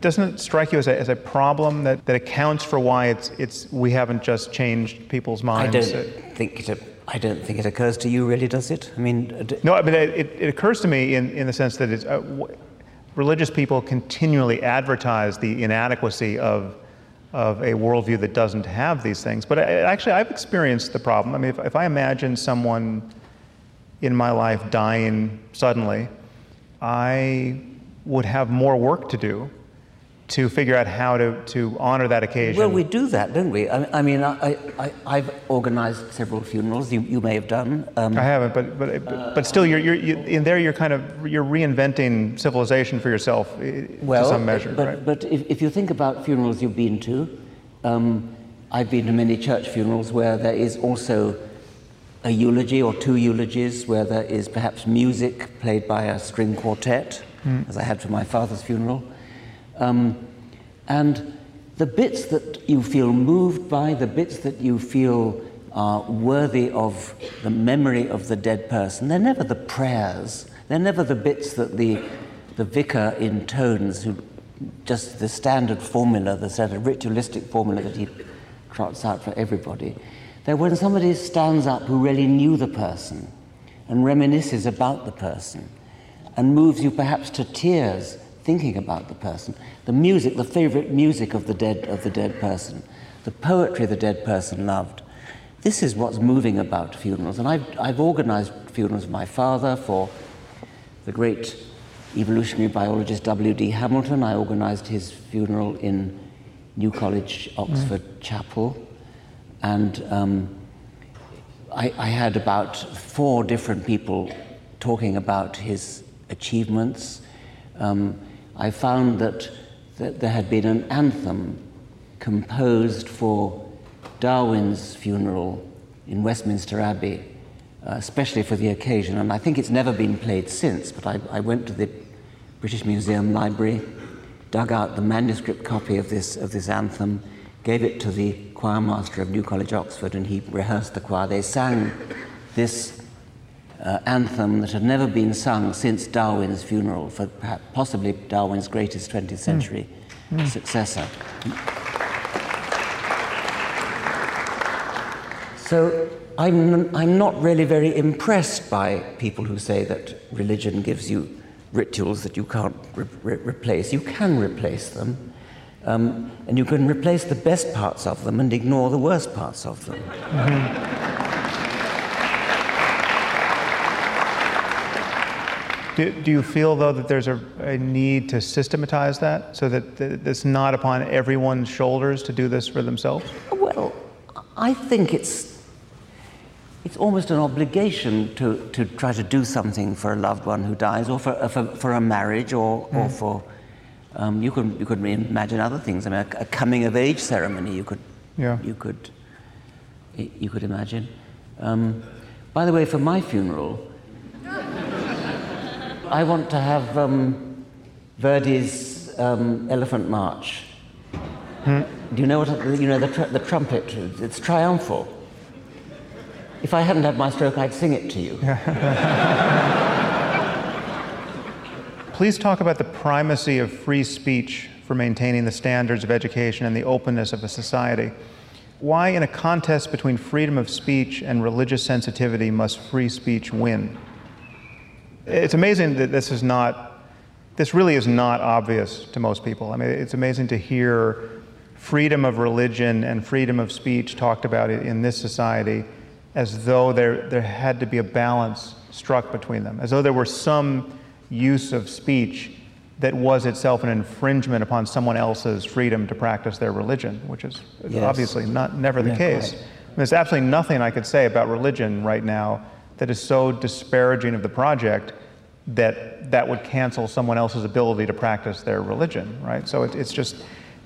Doesn't it strike you as a, as a problem that, that accounts for why it's, it's, we haven't just changed people's minds?
I don't think it, I don't think it occurs to you, really, does it? I mean,
no, but it, it, it occurs to me in, in the sense that it's. Uh, religious people continually advertise the inadequacy of, of a worldview that doesn't have these things. But I, actually, I've experienced the problem. I mean, if, if I imagine someone in my life dying suddenly, I would have more work to do to figure out how to, to honor that occasion.
Well, we do that, don't we? I, I mean, I, I, have organized several funerals. You, you may have done.
Um, I haven't, but but uh, but still, you're, you're you, in there. You're kind of you're reinventing civilization for yourself
well,
to some measure.
But
right?
but if, if you think about funerals you've been to, um, I've been to many church funerals where there is also a eulogy or two eulogies, where there is perhaps music played by a string quartet, mm. as I had for my father's funeral. Um, and the bits that you feel moved by, the bits that you feel are worthy of the memory of the dead person, they're never the prayers, they're never the bits that the, the vicar intones, who, just the standard formula, the sort of ritualistic formula that he trots out for everybody. They're when somebody stands up who really knew the person and reminisces about the person and moves you perhaps to tears thinking about the person. The music, the favorite music of the dead, of the dead person, the poetry the dead person loved. This is what's moving about funerals. And I've, I've organized funerals for my father, for the great evolutionary biologist W.D. Hamilton. I organized his funeral in New College, Oxford mm. Chapel. And um, I, I had about four different people talking about his achievements. Um, I found that, that there had been an anthem composed for Darwin's funeral in Westminster Abbey, uh, especially for the occasion, and I think it's never been played since, but I, I went to the British Museum Library, dug out the manuscript copy of this, of this anthem, gave it to the choir master of New College, Oxford, and he rehearsed the choir. They sang this uh, anthem that had never been sung since Darwin's funeral, for perhaps, possibly Darwin's greatest 20th century mm. Mm. successor. So I'm, I'm not really very impressed by people who say that religion gives you rituals that you can't re- re- replace. You can replace them, um, and you can replace the best parts of them and ignore the worst parts of them. Mm-hmm.
Do, do, you feel, though, that there's a, a, need to systematize that so that, that it's not upon everyone's shoulders to do this for themselves?
Well, I think it's it's almost an obligation to, to try to do something for a loved one who dies, or for, for, for a marriage, or, mm. or for um, you could you could imagine other things. I mean, a, a coming of age ceremony. You could yeah. you could you could imagine. Um, by the way, for my funeral, I want to have um, Verdi's um, Elephant March. Hmm? Do you know what you know the, tr- the trumpet? It's triumphal. If I hadn't had my stroke, I'd sing it to you.
Please talk about the primacy of free speech for maintaining the standards of education and the openness of a society. Why, in a contest between freedom of speech and religious sensitivity, must free speech win? It's amazing that this is not, this really is not obvious to most people. I mean, it's amazing to hear freedom of religion and freedom of speech talked about in this society as though there, there had to be a balance struck between them, as though there were some use of speech that was itself an infringement upon someone else's freedom to practice their religion, which is yes. obviously not never the yeah, case. I mean, there's absolutely nothing I could say about religion right now that is so disparaging of the project that that would cancel someone else's ability to practice their religion, right? So it, it's just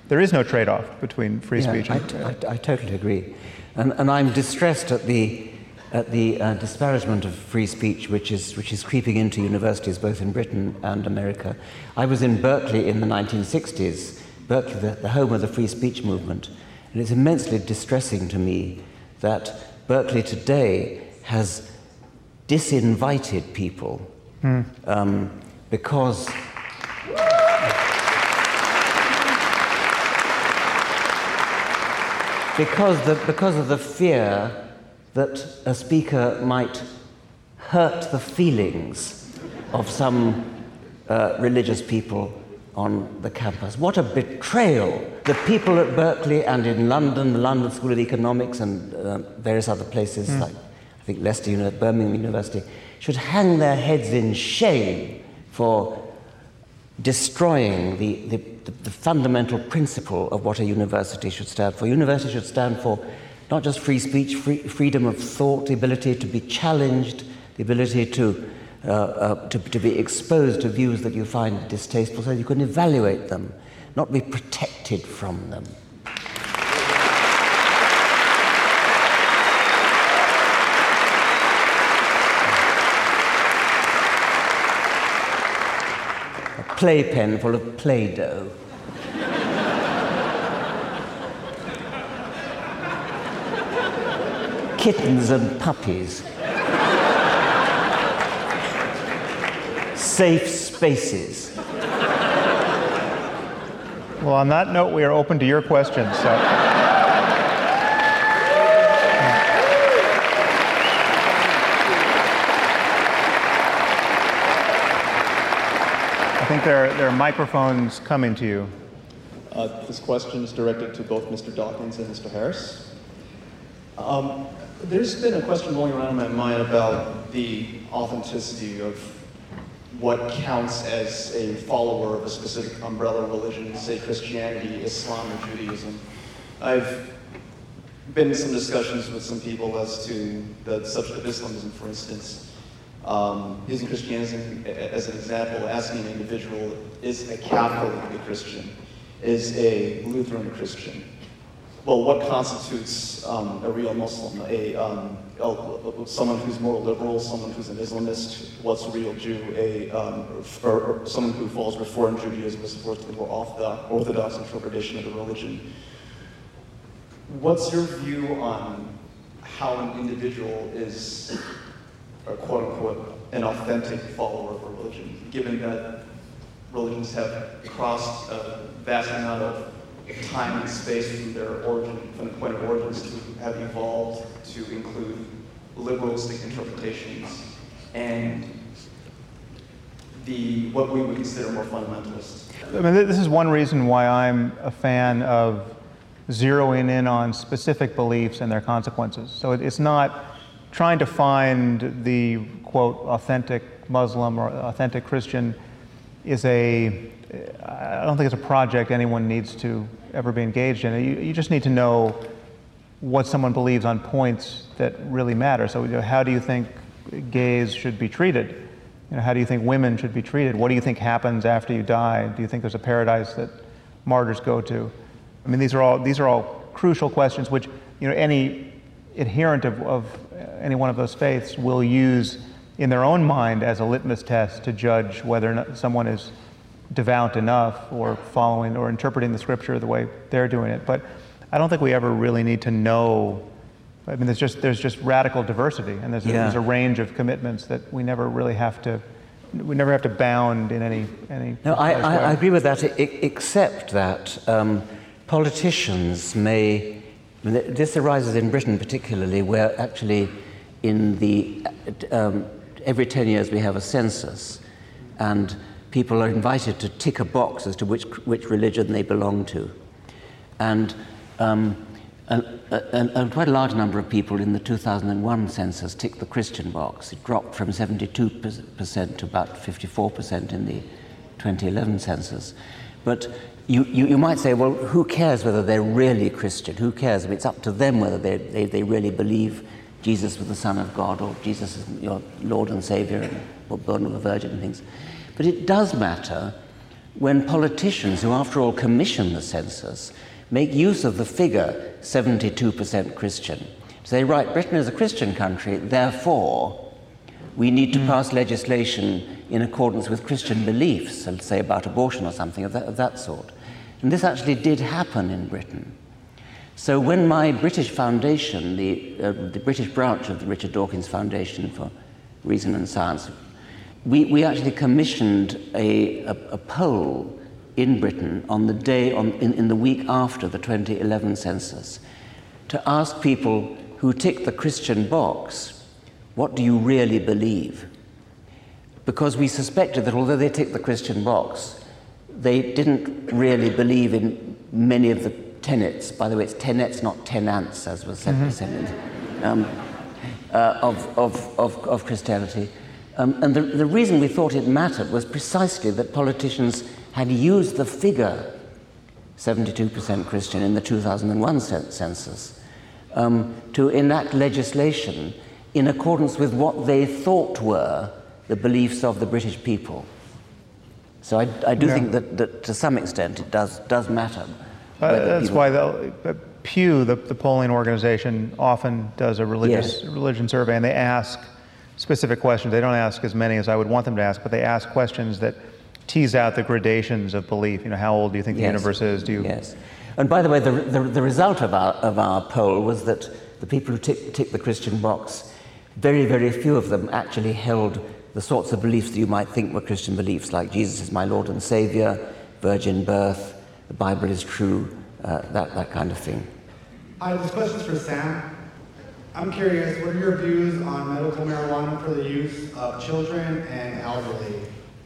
there is no trade-off between free
yeah,
speech.
and I, I, I totally agree. And, and I'm distressed at the, at the uh, disparagement of free speech which is, which is creeping into universities both in Britain and America. I was in Berkeley in the 1960s, Berkeley, the, the home of the free speech movement, and it's immensely distressing to me that Berkeley today has disinvited people mm. um, because because, the, because of the fear that a speaker might hurt the feelings of some uh, religious people on the campus. What a betrayal! The people at Berkeley and in London, the London School of Economics, and uh, various other places, mm. like think Leicester University, Birmingham University, should hang their heads in shame for destroying the, the, the, fundamental principle of what a university should stand for. University should stand for not just free speech, free, freedom of thought, the ability to be challenged, the ability to, uh, uh, to, to be exposed to views that you find distasteful so you can evaluate them, not be protected from them. Playpen full of Play Doh. Kittens and puppies. Safe spaces.
Well, on that note, we are open to your questions. So. There are, there are microphones coming to you.
Uh, this question is directed to both Mr. Dawkins and Mr. Harris. Um, there's been a question going around in my mind about the authenticity of what counts as a follower of a specific umbrella religion, say Christianity, Islam, or Judaism. I've been in some discussions with some people as to the subject of Islamism, for instance um, using Christianity as an example, asking an individual, is a Catholic a Christian? Is a Lutheran a Christian? Well, what constitutes um, a real Muslim? A, um, someone who's more liberal, someone who's an Islamist? What's a real Jew? A, um, or, or, someone who follows Reform Judaism as opposed to the more orthodox interpretation of the religion? what's your view on how an individual is, a quote unquote, an authentic follower of religion, given that religions have crossed a vast amount of time and space from their origin, from the point of origins to have evolved to include liberalistic interpretations and the what we would consider more fundamentalist.
I mean, this is one reason why I'm a fan of zeroing in on specific beliefs and their consequences. So it's not trying to find the quote authentic Muslim or authentic Christian is a I don't think it's a project anyone needs to ever be engaged in. You, you just need to know what someone believes on points that really matter. So, you know, how do you think gays should be treated? You know, how do you think women should be treated? What do you think happens after you die? Do you think there's a paradise that martyrs go to? I mean, these are all these are all crucial questions which you know any adherent of, of any one of those faiths will use in their own mind as a litmus test to judge whether or not someone is devout enough or following or interpreting the scripture the way they're doing it. But I don't think we ever really need to know. I mean, there's just there's just radical diversity, and there's,
yeah.
a, there's a range of commitments that we never really have to. We never have to bound in any any.
No, I, I, I, agree with that, except that um, politicians may. This arises in Britain particularly, where actually, in the um, every ten years we have a census, and people are invited to tick a box as to which, which religion they belong to. And, um, quite a large number of people in the 2001 census ticked the Christian box. It dropped from 72% to about 54% in the 2011 census. But you, you, you, might say, well, who cares whether they're really Christian? Who cares? I mean, it's up to them whether they, they, they really believe Jesus was the Son of God or Jesus is your Lord and Savior and born of a virgin and things. But it does matter when politicians, who after all commission the census, make use of the figure 72% Christian. Say, right, Britain is a Christian country, therefore, we need to mm. pass legislation in accordance with Christian beliefs, let's say about abortion or something of that, of that sort. And this actually did happen in Britain. So when my British Foundation, the, uh, the British branch of the Richard Dawkins Foundation for Reason and Science, we, we actually commissioned a, a, a poll in Britain on the day, on, in, in the week after the 2011 census, to ask people who tick the Christian box, what do you really believe? Because we suspected that although they ticked the Christian box, they didn't really believe in many of the tenets. By the way, it's tenets, not tenants, as was said, mm-hmm. um, uh, of, of, of, of Christianity. Um, and the, the reason we thought it mattered was precisely that politicians had used the figure 72% Christian in the 2001 census um, to enact legislation in accordance with what they thought were the beliefs of the British people. So I, I do yeah. think that, that to some extent it does, does matter.
Uh, that's why the, uh, Pew, the, the polling organization, often does a religious yes. religion survey and they ask specific questions. They don't ask as many as I would want them to ask, but they ask questions that tease out the gradations of belief. You know, how old do you think the yes. universe is? Do you?
Yes. And by the way, the, the, the, result of our, of our poll was that the people who tick, tick the Christian box, very, very few of them actually held the sorts of beliefs that you might think were Christian beliefs, like Jesus is my Lord and Savior, virgin birth, the Bible is true, uh, that, that kind of thing.
Uh, this question's for Sam. I'm curious, what are your views on medical marijuana for the use of children and elderly,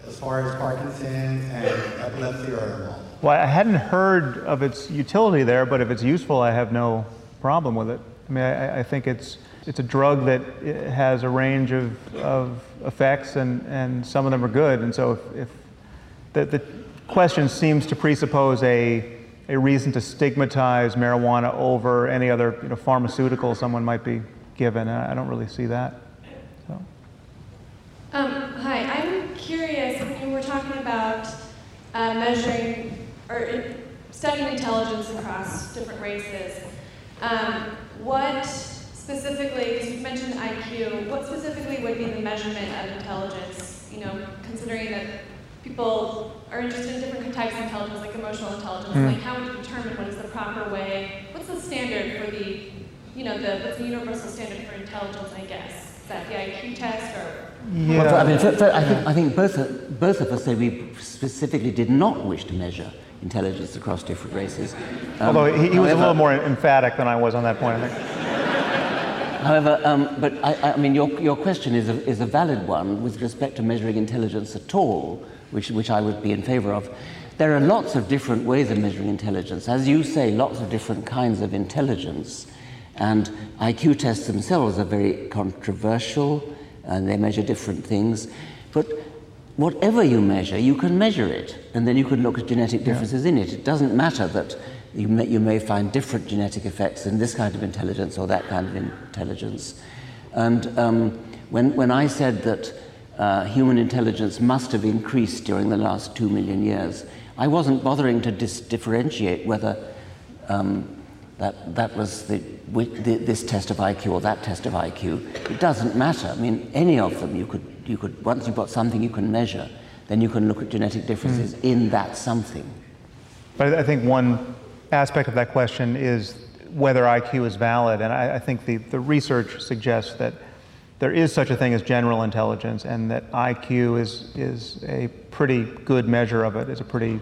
as far as Parkinson's and epilepsy are involved?
Well, I hadn't heard of its utility there, but if it's useful, I have no problem with it. I mean, I, I think it's it's a drug that has a range of, of effects, and, and some of them are good. And so, if, if the, the question seems to presuppose a a reason to stigmatize marijuana over any other you know, pharmaceutical someone might be given. I don't really see that. So.
Um, hi, I'm curious when you were talking about uh, measuring or studying intelligence across different races. Um, what specifically, because you've mentioned IQ, what specifically would be the measurement of intelligence? You know, considering that people are interested in different types of intelligence, like emotional intelligence. Mm. Like, how would you determine what is the proper way? What's the standard for the, you know, the, what's the universal standard for intelligence, I guess? Is that the IQ test or?
Yeah.
Well, I mean, for, for, I, think, I think both, both of us say we specifically did not wish to measure intelligence across different races.
Um, Although he, he was a little more emphatic than I was on that point, I think.
However, um, but I, I, mean, your, your question is a, is a valid one with respect to measuring intelligence at all, which, which I would be in favor of. There are lots of different ways of measuring intelligence. As you say, lots of different kinds of intelligence. And IQ tests themselves are very controversial and they measure different things. But whatever you measure, you can measure it, and then you can look at genetic differences yeah. in it. It doesn't matter that you may, you may find different genetic effects in this kind of intelligence or that kind of intelligence. And um, when, when I said that uh, human intelligence must have increased during the last two million years, I wasn't bothering to dis- differentiate whether um, that, that was the, the, this test of IQ or that test of IQ. It doesn't matter. I mean, any of them you could, you could, once you've got something you can measure, then you can look at genetic differences mm. in that something.
But I think one aspect of that question is whether IQ is valid. And I, I, think the, the research suggests that there is such a thing as general intelligence and that IQ is, is a pretty good measure of it. it, is a pretty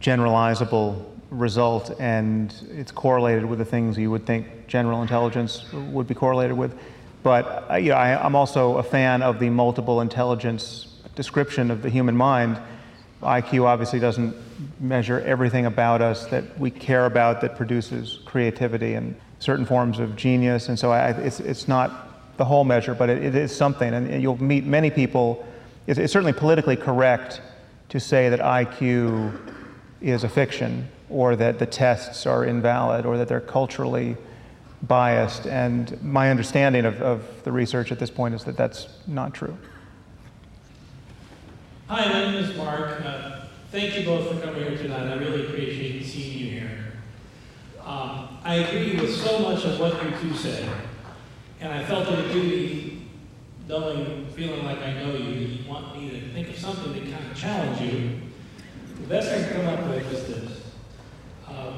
generalizable result, and it's correlated with the things you would think general intelligence would be correlated with. But uh, I, I'm also a fan of the multiple intelligence description of the human mind IQ obviously doesn't measure everything about us that we care about that produces creativity and certain forms of genius. And so I, it's, it's not the whole measure, but it, it is something. And you'll meet many people. It's, it's certainly politically correct to say that IQ is a fiction or that the tests are invalid or that they're culturally biased. And my understanding of, of the research at this point is that that's not true.
Hi, my name is Mark. Uh, thank you both for coming here tonight. I really appreciate seeing you here. Um, I agree with so much of what you two said, and I felt it a duty, knowing, feeling like I know you, that you want me to think of something that kind of challenge you. The best I can come up with is this. Uh,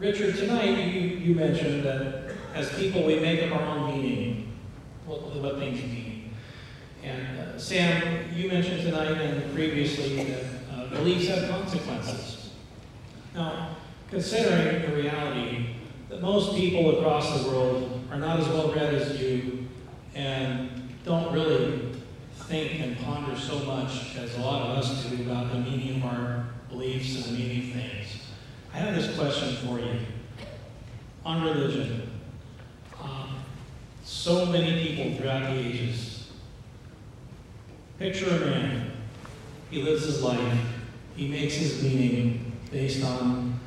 Richard, tonight you, you mentioned that as people we make up our own meaning, what, what things mean. And uh, Sam, you mentioned tonight and previously that uh, beliefs have consequences. Now, considering the reality that most people across the world are not as well read as you and don't really think and ponder so much as a lot of us do about the meaning of our beliefs and the meaning of things. I have this question for you on religion. Um, so many people throughout the ages Picture a man. He lives his life. He makes his meaning based on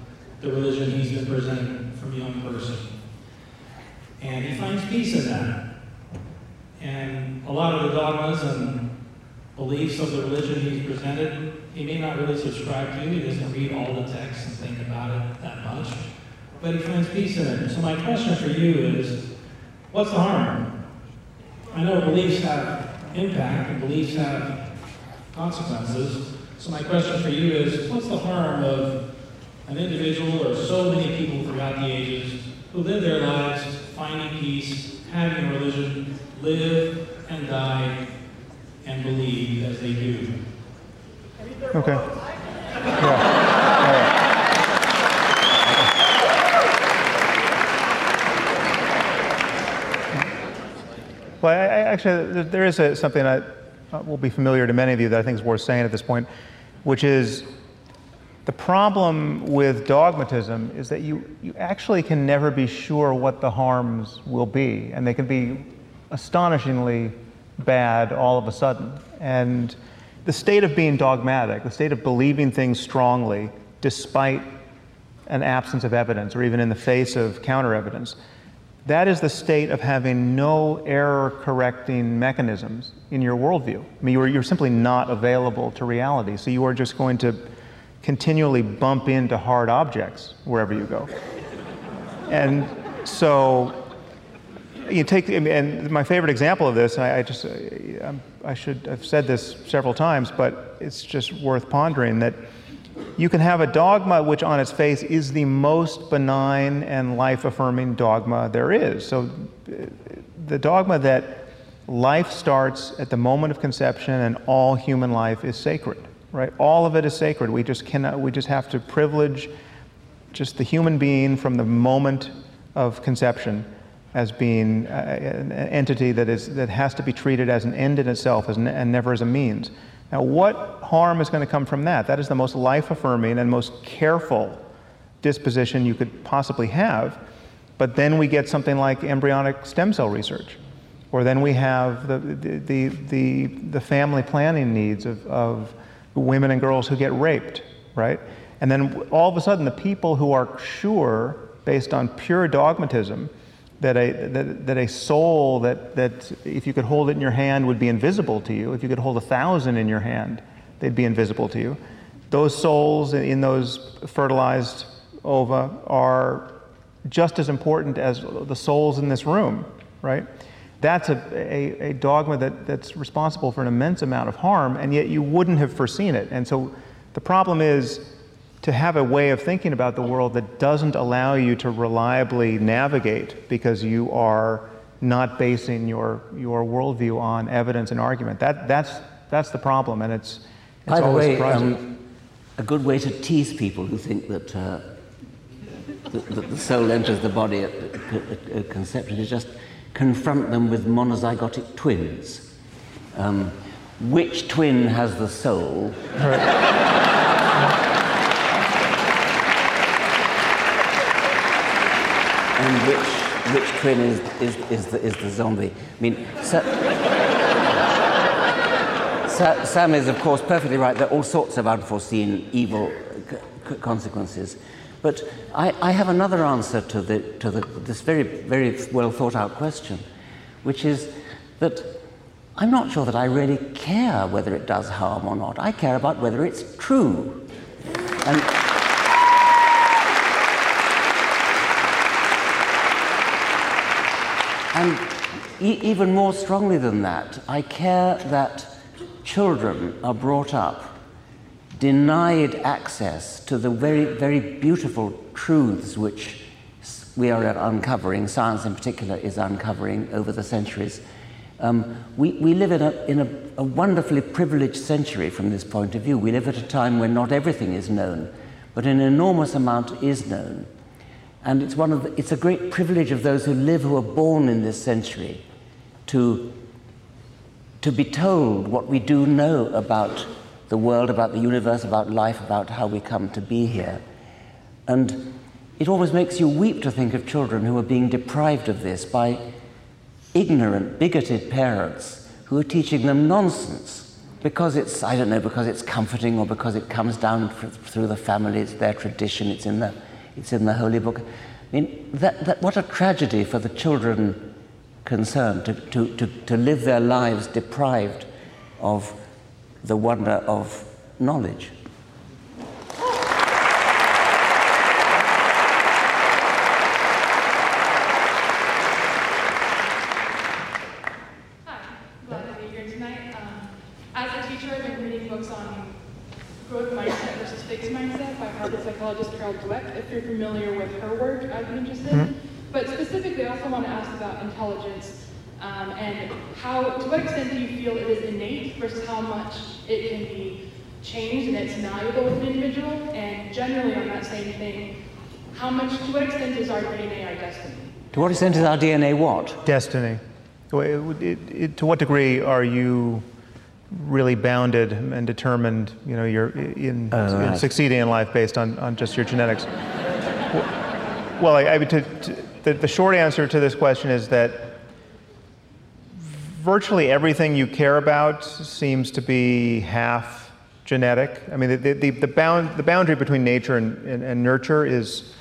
the religion he's been presented from young person. And he finds peace in that. And a lot of the dogmas and beliefs of the religion he's presented, he may not really subscribe to. He doesn't read all the texts and think about it that much. But he finds peace in it. So my question for you is, what's the harm? I know beliefs have impact and beliefs have consequences. So my question for you is, what's the harm of an individual or so many people throughout the ages who live their lives finding peace, having a religion, live and die and believe as they do?
Okay. Yeah. Well, I, I actually, there is a, something that uh, will be familiar to many of you that I think is worth saying at this point, which is the problem with dogmatism is that you, you actually can never be sure what the harms will be, and they can be astonishingly bad all of a sudden. And the state of being dogmatic, the state of believing things strongly despite an absence of evidence or even in the face of counter evidence, that is the state of having no error correcting mechanisms in your worldview. I mean, you're, you're simply not available to reality. So you are just going to continually bump into hard objects wherever you go. And so you take, and my favorite example of this, I, I just, I should have said this several times, but it's just worth pondering that you can have a dogma which, on its face, is the most benign and life affirming dogma there is. So, the dogma that life starts at the moment of conception and all human life is sacred, right? All of it is sacred. We just cannot, we just have to privilege just the human being from the moment of conception as being uh, an entity that, is, that has to be treated as an end in itself as, and never as a means. Now, what harm is going to come from that? That is the most life affirming and most careful disposition you could possibly have. But then we get something like embryonic stem cell research. Or then we have the, the, the, the, family planning needs of, of women and girls who get raped, right? And then all of a sudden, the people who are sure, based on pure dogmatism, that a, that, that a soul that, that if you could hold it in your hand would be invisible to you, if you could hold a thousand in your hand, they'd be invisible to you. Those souls in those fertilized ova are just as important as the souls in this room, right? That's a, a, a, dogma that, that's responsible for an immense amount of harm, and yet you wouldn't have foreseen it. And so the problem is to have a way of thinking about the world that doesn't allow you to reliably navigate because you are not basing your, your worldview on evidence and argument. That, that's, that's the problem, and it's, it's
By the
way,
um, a good way to tease people who think that, uh, that, that, the soul enters the body at, at, at, conception is just confront them with monozygotic twins. Um, which twin has the soul? and which, which twin is, is, is, the, is the zombie. I mean, Sa- Sa- Sam is, of course, perfectly right. There are all sorts of unforeseen evil c- consequences. But I, I, have another answer to, the, to the, this very, very well thought out question, which is that I'm not sure that I really care whether it does harm or not. I care about whether it's true. And, And e- even more strongly than that, I care that children are brought up denied access to the very, very beautiful truths which we are uncovering, science in particular is uncovering over the centuries. Um, we, we live in, a, in a, a wonderfully privileged century from this point of view. We live at a time when not everything is known, but an enormous amount is known. And it's, one of the, it's a great privilege of those who live, who are born in this century, to, to be told what we do know about the world, about the universe, about life, about how we come to be here. And it always makes you weep to think of children who are being deprived of this by ignorant, bigoted parents who are teaching them nonsense because it's, I don't know, because it's comforting or because it comes down through the family, it's their tradition, it's in the it's in the Holy Book. I mean, that, that, what a tragedy for the children concerned to, to, to, to live their lives deprived of the wonder of knowledge.
Hi, glad to be here tonight. Um, as a teacher, I've been reading books on growth mindset versus fixed mindset by Harvard psychologist Carol Dweck. If you're familiar with her work, I'd be interested. Mm-hmm. But specifically, I also want to ask about intelligence um, and how, to what extent do you feel it is innate versus how much it can be changed malleable with an individual? And generally, on that same thing, how much, to what extent is our DNA our destiny?
To what extent is our DNA what?
Destiny. It, it, it, to what degree are you really bounded and determined, you know, you're in, uh, in succeeding in life based on, on just your genetics? well, I, I to, to, the, the short answer to this question is that virtually everything you care about seems to be half genetic. I mean, the, the, the, bound, the boundary between nature and, and, and nurture is,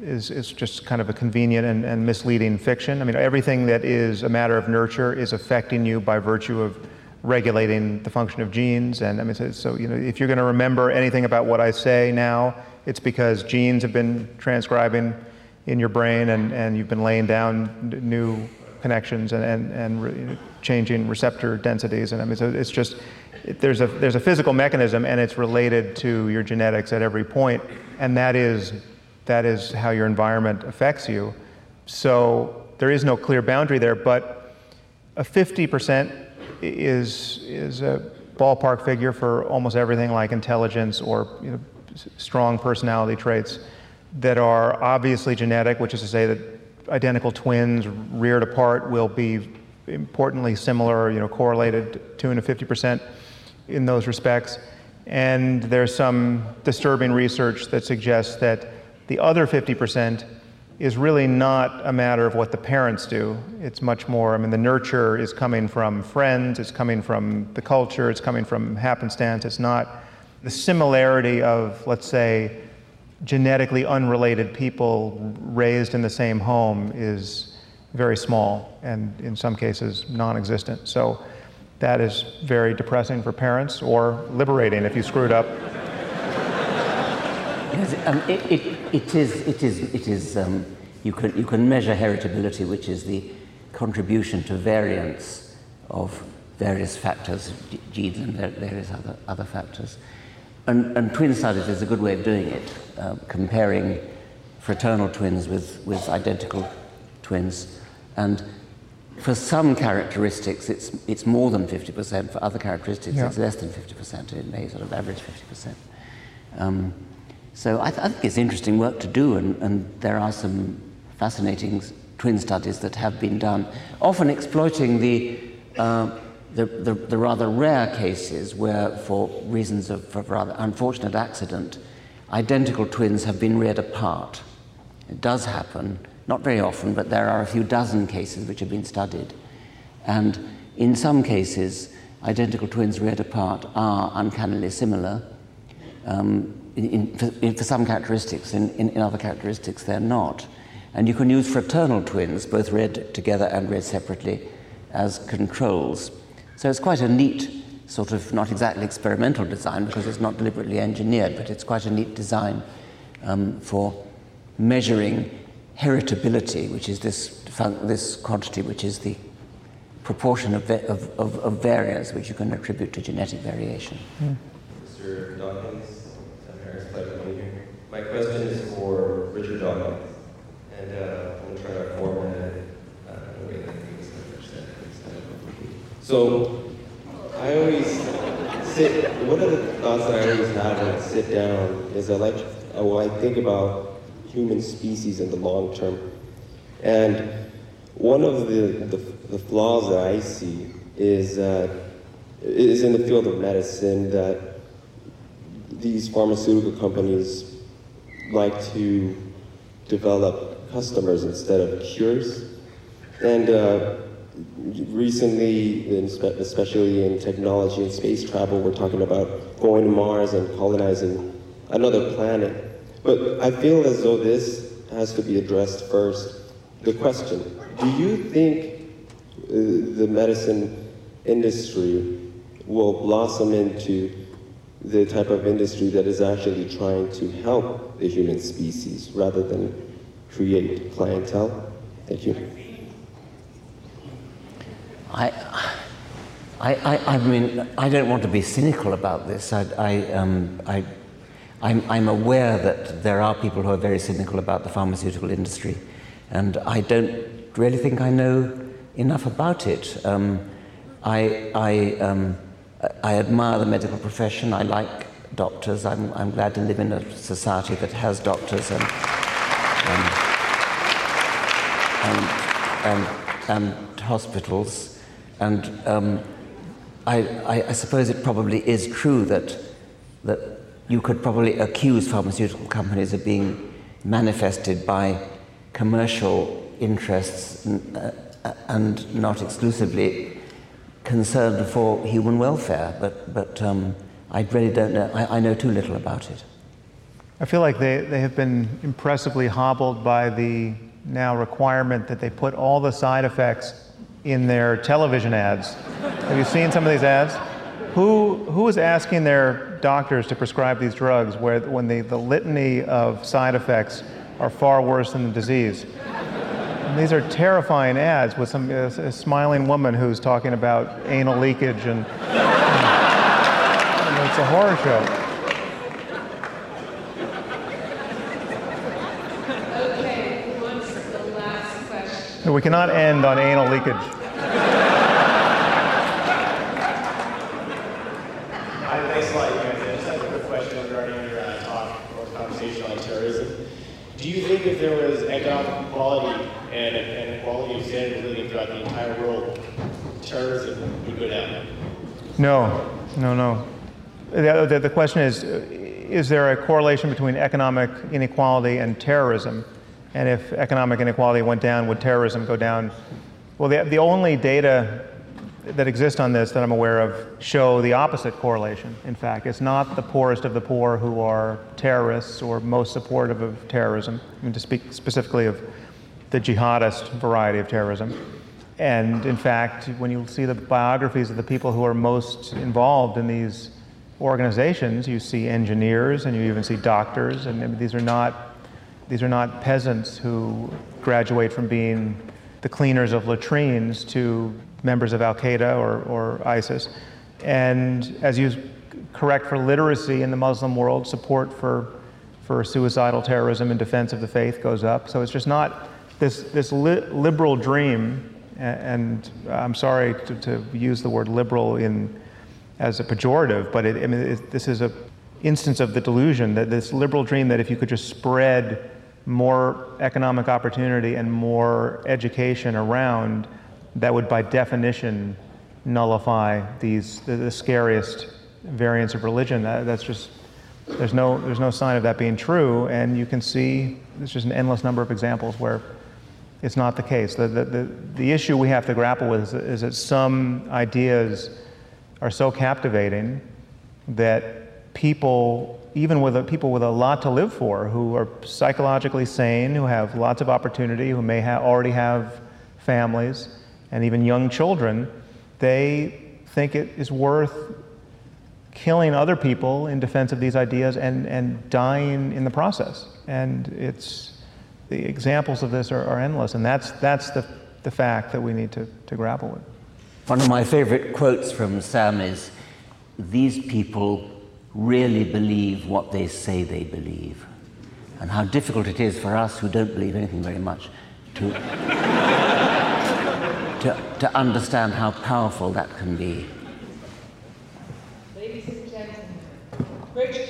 is, is just kind of a convenient and, and misleading fiction. I mean, everything that is a matter of nurture is affecting you by virtue of regulating the function of genes. And I mean, so, so you know, if you're going to remember anything about what I say now, it's because genes have been transcribing in your brain and, and you've been laying down new connections and, and, and re- changing receptor densities. And I mean, so it's just, there's, a, there's a physical mechanism and it's related to your genetics at every point, and that is, that is how your environment affects you. So there is no clear boundary there, but a 50% is, is a ballpark figure for almost everything like intelligence or you know, strong personality traits that are obviously genetic, which is to say that identical twins reared apart will be importantly similar, you know, correlated 2 to 50% in those respects. And there's some disturbing research that suggests that the other 50% is really not a matter of what the parents do. It's much more, I mean, the nurture is coming from friends, it's coming from the culture, it's coming from happenstance. It's not the similarity of, let's say, genetically unrelated people raised in the same home is very small and in some cases non existent. So that is very depressing for parents or liberating if you screwed up.
Yes, um, it, it, it is, it is, it is um, you, can, you can measure heritability, which is the contribution to variance of various factors, genes and various other, other factors. And, and twin studies is a good way of doing it, uh, comparing fraternal twins with, with identical twins. And for some characteristics, it's, it's more than 50%. For other characteristics, yeah. it's less than 50%. It may sort of average 50%. Um, so I, th- I, think it's interesting work to do, and, and there are some fascinating twin studies that have been done, often exploiting the uh, the, the, the, rather rare cases where, for reasons of, of rather unfortunate accident, identical twins have been reared apart. It does happen, not very often, but there are a few dozen cases which have been studied. And in some cases, identical twins reared apart are uncannily similar. Um, in, in, for, in, for, some characteristics, in, other characteristics, they're not. And you can use fraternal twins, both read together and read separately, as controls. So it's quite a neat sort of, not exactly experimental design because it's not deliberately engineered, but it's quite a neat design um, for measuring heritability, which is this, this quantity, which is the proportion of, of, of, of variance which you can attribute to genetic variation.
Mm. Mr. Dawkins, Harris, pleasure to here. My question is for Richard Dawkins, and uh, I'm going to try to format it So I always sit, one of the thoughts that I always have when I sit down is I like, well, I think about human species in the long term. And one of the, the, the flaws that I see is that is in the field of medicine that these pharmaceutical companies like to develop customers instead of cures. And uh, recently, especially in technology and space travel, we're talking about going to Mars and colonizing another planet. But I feel as though this has to be addressed first. The question, do you think uh, the medicine industry will blossom into the type of industry that is actually trying to help the human species rather than create clientele? Thank you.
I, I, I, mean, I don't want to be cynical about this. I, I, um, I, I'm, I'm aware that there are people who are very cynical about the pharmaceutical industry, and I don't really think I know enough about it. Um, I, I, um, I admire the medical profession. I like doctors. I'm, I'm glad to live in a society that has doctors and, and, and, and hospitals. And um, I, I, suppose it probably is true that, that you could probably accuse pharmaceutical companies of being manifested by commercial interests and, uh, and not exclusively concerned for human welfare. But, but um, I really don't know. I, I know too little about it.
I feel like they, they have been impressively hobbled by the now requirement that they put all the side effects in their television ads. Have you seen some of these ads? Who, who is asking their doctors to prescribe these drugs where, when the, the litany of side effects are far worse than the disease? And these are terrifying ads with some a, a smiling woman who's talking about anal leakage and, and it's a horror show.
Okay, who wants the last question?
We cannot end on anal leakage.
Hi, thanks a lot, you guys. I just have a quick question regarding your uh, talk or conversation on terrorism. Do you think if there was economic equality and, and equality of standard of living throughout the entire world, terrorism would go down?
No, no, no. The, the, the question is Is there a correlation between economic inequality and terrorism? And if economic inequality went down, would terrorism go down? Well, the, the only data that exist on this that I'm aware of show the opposite correlation. In fact, it's not the poorest of the poor who are terrorists or most supportive of terrorism. I mean, to speak specifically of the jihadist variety of terrorism. And in fact, when you see the biographies of the people who are most involved in these organizations, you see engineers and you even see doctors, and these are not these are not peasants who graduate from being the cleaners of latrines to members of Al Qaeda or, or ISIS. And as you correct for literacy in the Muslim world, support for, for suicidal terrorism and defense of the faith goes up. So it's just not this, this li- liberal dream, and I'm sorry to, to, use the word liberal in, as a pejorative, but it, I mean, it, this is an instance of the delusion that this liberal dream that if you could just spread more economic opportunity and more education around, that would by definition nullify these the, the scariest variants of religion. That, that's just there's no there's no sign of that being true, and you can see there's just an endless number of examples where it's not the case. The the the, the issue we have to grapple with is, is that some ideas are so captivating that people even with a, people with a lot to live for, who are psychologically sane, who have lots of opportunity, who may ha- already have families, and even young children, they think it is worth killing other people in defense of these ideas and, and dying in the process. And it's the examples of this are, are endless, and that's, that's the, the fact that we need to, to grapple with.
One of my favorite quotes from Sam is These people really believe what they say they believe, and how difficult it is for us who don't believe anything very much to, to, to understand how powerful that can be.
Ladies and gentlemen, Richard